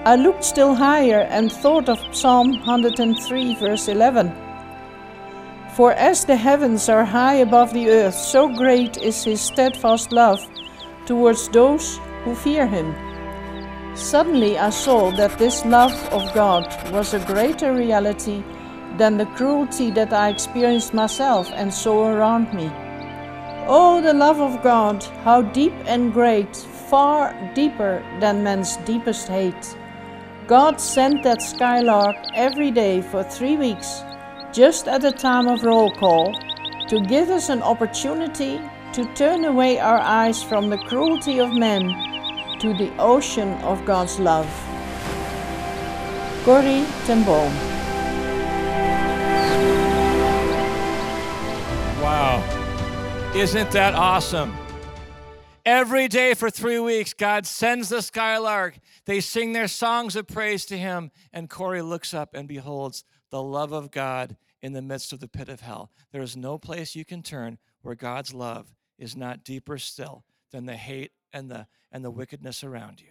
I looked still higher and thought of Psalm 103, verse 11. For as the heavens are high above the earth, so great is his steadfast love towards those who fear him. Suddenly I saw that this love of God was a greater reality than the cruelty that I experienced myself and saw around me. Oh, the love of God, how deep and great, far deeper than man's deepest hate. God sent that skylark every day for three weeks, just at the time of roll call, to give us an opportunity to turn away our eyes from the cruelty of men to the ocean of God's love. Corrie ten Boom. Wow. Isn't that awesome? Every day for three weeks, God sends the skylark. They sing their songs of praise to him, and Corrie looks up and beholds the love of God in the midst of the pit of hell. There is no place you can turn where God's love is not deeper still than the hate and the, and the wickedness around you.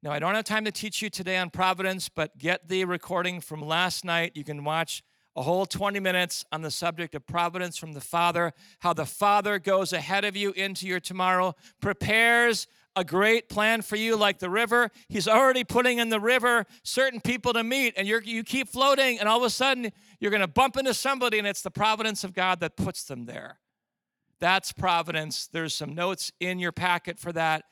Now, I don't have time to teach you today on providence, but get the recording from last night. You can watch a whole 20 minutes on the subject of providence from the Father, how the Father goes ahead of you into your tomorrow, prepares a great plan for you like the river. He's already putting in the river certain people to meet, and you you keep floating, and all of a sudden you're going to bump into somebody, and it's the providence of God that puts them there. That's providence. There's some notes in your packet for that.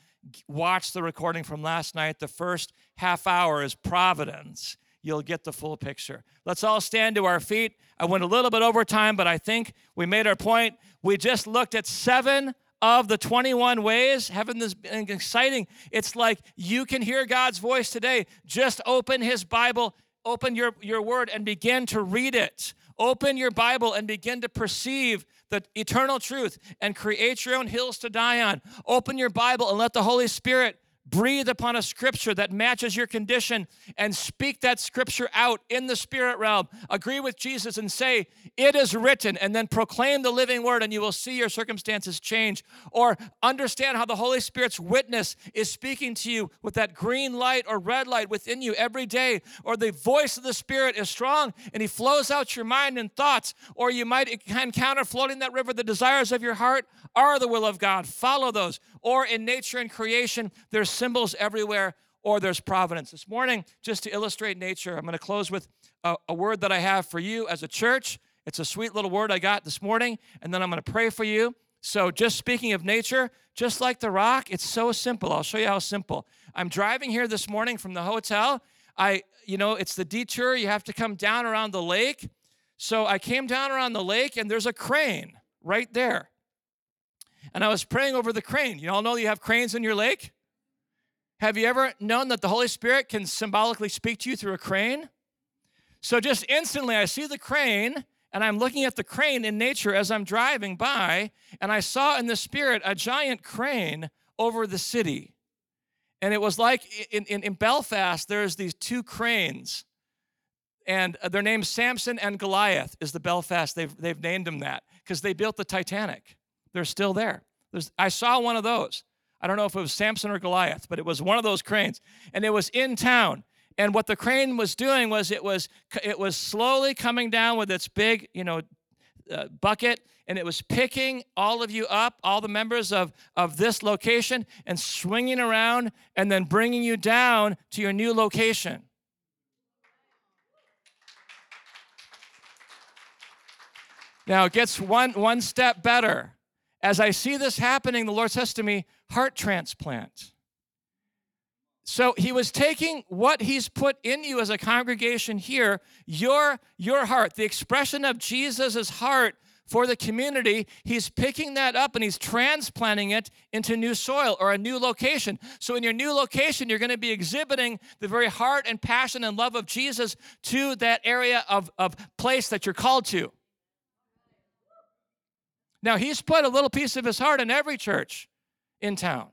Watch the recording from last night. The first half hour is providence. You'll get the full picture. Let's all stand to our feet. I went a little bit over time, but I think we made our point. We just looked at seven of the 21 ways. Heaven is exciting? It's like you can hear God's voice today. Just open His Bible, open your, your word, and begin to read it. Open your Bible and begin to perceive the eternal truth and create your own hills to die on. Open your Bible and let the Holy Spirit breathe upon a scripture that matches your condition and speak that scripture out in the spirit realm. Agree with Jesus and say, It is written, and then proclaim the living word, and you will see your circumstances change. Or understand how the Holy Spirit's witness is speaking to you with that green light or red light within you every day. Or the voice of the Spirit is strong and He flows out your mind and thoughts. Or you might encounter floating that river, the desires of your heart are the will of God. Follow those. Or in nature and creation, there's symbols everywhere, or there's providence. This morning, just to illustrate nature, I'm going to close with a, a word that I have for you as a church. It's a sweet little word I got this morning, and then I'm going to pray for you. So, just speaking of nature, just like the rock, it's so simple. I'll show you how simple. I'm driving here this morning from the hotel. I, you know, it's the detour. You have to come down around the lake. So I came down around the lake, and there's a crane right there. And I was praying over the crane. You all know you have cranes in your lake? Have you ever known that the Holy Spirit can symbolically speak to you through a crane? So just instantly, I see the crane, and I'm looking at the crane in nature as I'm driving by, and I saw in the spirit a giant crane over the city. And it was like in, in, in Belfast, there's these two cranes, and their name's Samson and Goliath, is the Belfast. They've, they've named them that because they built the Titanic. They're still there. There's, I saw one of those. I don't know if it was Samson or Goliath, but it was one of those cranes, and it was in town. And what the crane was doing was it was it was slowly coming down with its big, you know, uh, bucket, and it was picking all of you up, all the members of of this location, and swinging around, and then bringing you down to your new location. Now it gets one one step better. As I see this happening, the Lord says to me, heart transplant. So he was taking what he's put in you as a congregation here, your, your heart, the expression of Jesus' heart for the community, he's picking that up and he's transplanting it into new soil or a new location. So, in your new location, you're going to be exhibiting the very heart and passion and love of Jesus to that area of, of place that you're called to. Now, he's put a little piece of his heart in every church in town,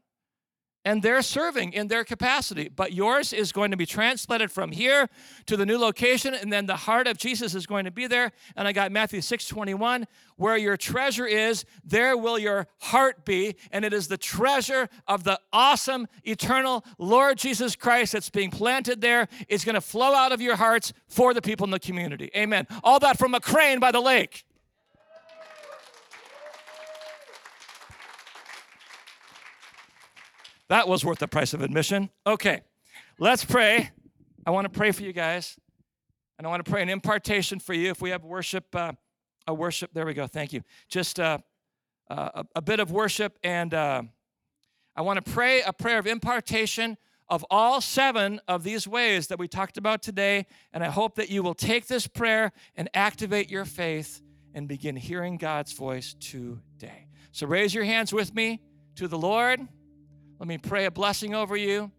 and they're serving in their capacity. But yours is going to be transplanted from here to the new location, and then the heart of Jesus is going to be there. And I got Matthew 6 21, where your treasure is, there will your heart be. And it is the treasure of the awesome, eternal Lord Jesus Christ that's being planted there. It's going to flow out of your hearts for the people in the community. Amen. All that from a crane by the lake. That was worth the price of admission. Okay, let's pray. I want to pray for you guys, and I want to pray an impartation for you. If we have worship, uh, a worship, there we go. Thank you. Just uh, uh, a, a, bit of worship, and uh, I want to pray a prayer of impartation of all seven of these ways that we talked about today. And I hope that you will take this prayer and activate your faith and begin hearing God's voice today. So raise your hands with me to the Lord. Let me pray a blessing over you.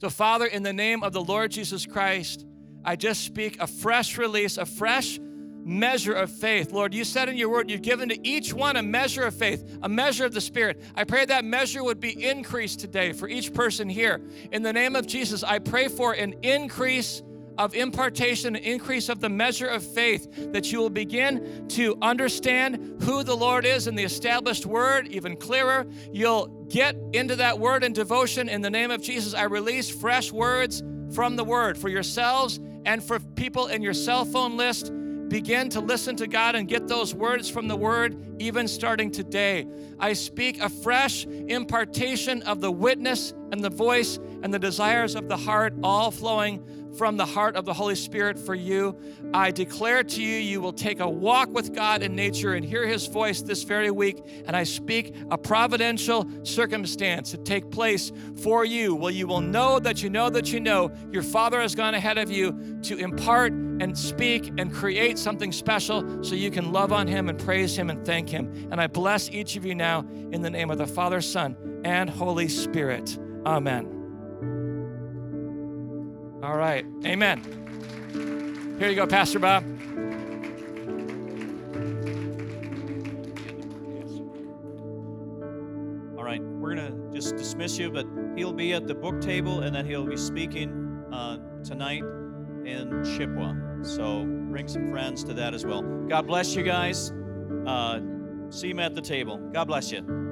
So, Father, in the name of the Lord Jesus Christ, I just speak a fresh release, a fresh measure of faith. Lord, you said in your word, you've given to each one a measure of faith, a measure of the Spirit. I pray that measure would be increased today for each person here. In the name of Jesus, I pray for an increase of impartation, an increase of the measure of faith, that you will begin to understand who the Lord is in the established word even clearer. You'll get into that word and devotion in the name of Jesus. I release fresh words from the word for yourselves and for people in your cell phone list. Begin to listen to God and get those words from the Word, even starting today. I speak a fresh impartation of the witness and the voice and the desires of the heart, all flowing from the heart of the Holy Spirit for you. I declare to you, you will take a walk with God in nature and hear His voice this very week. And I speak a providential circumstance to take place for you, Well, you will know that you know that you know your Father has gone ahead of you to impart and speak and create something special so you can love on Him and praise Him and thank Him. And I bless each of you now in the name of the Father, Son, and Holy Spirit. Amen. All right. Amen. Here you go, Pastor Bob. All right, we're going to just dismiss you, but he'll be at the book table and then he'll be speaking uh, tonight in Chippewa. So bring some friends to that as well. God bless you guys. Uh, see him at the table. God bless you.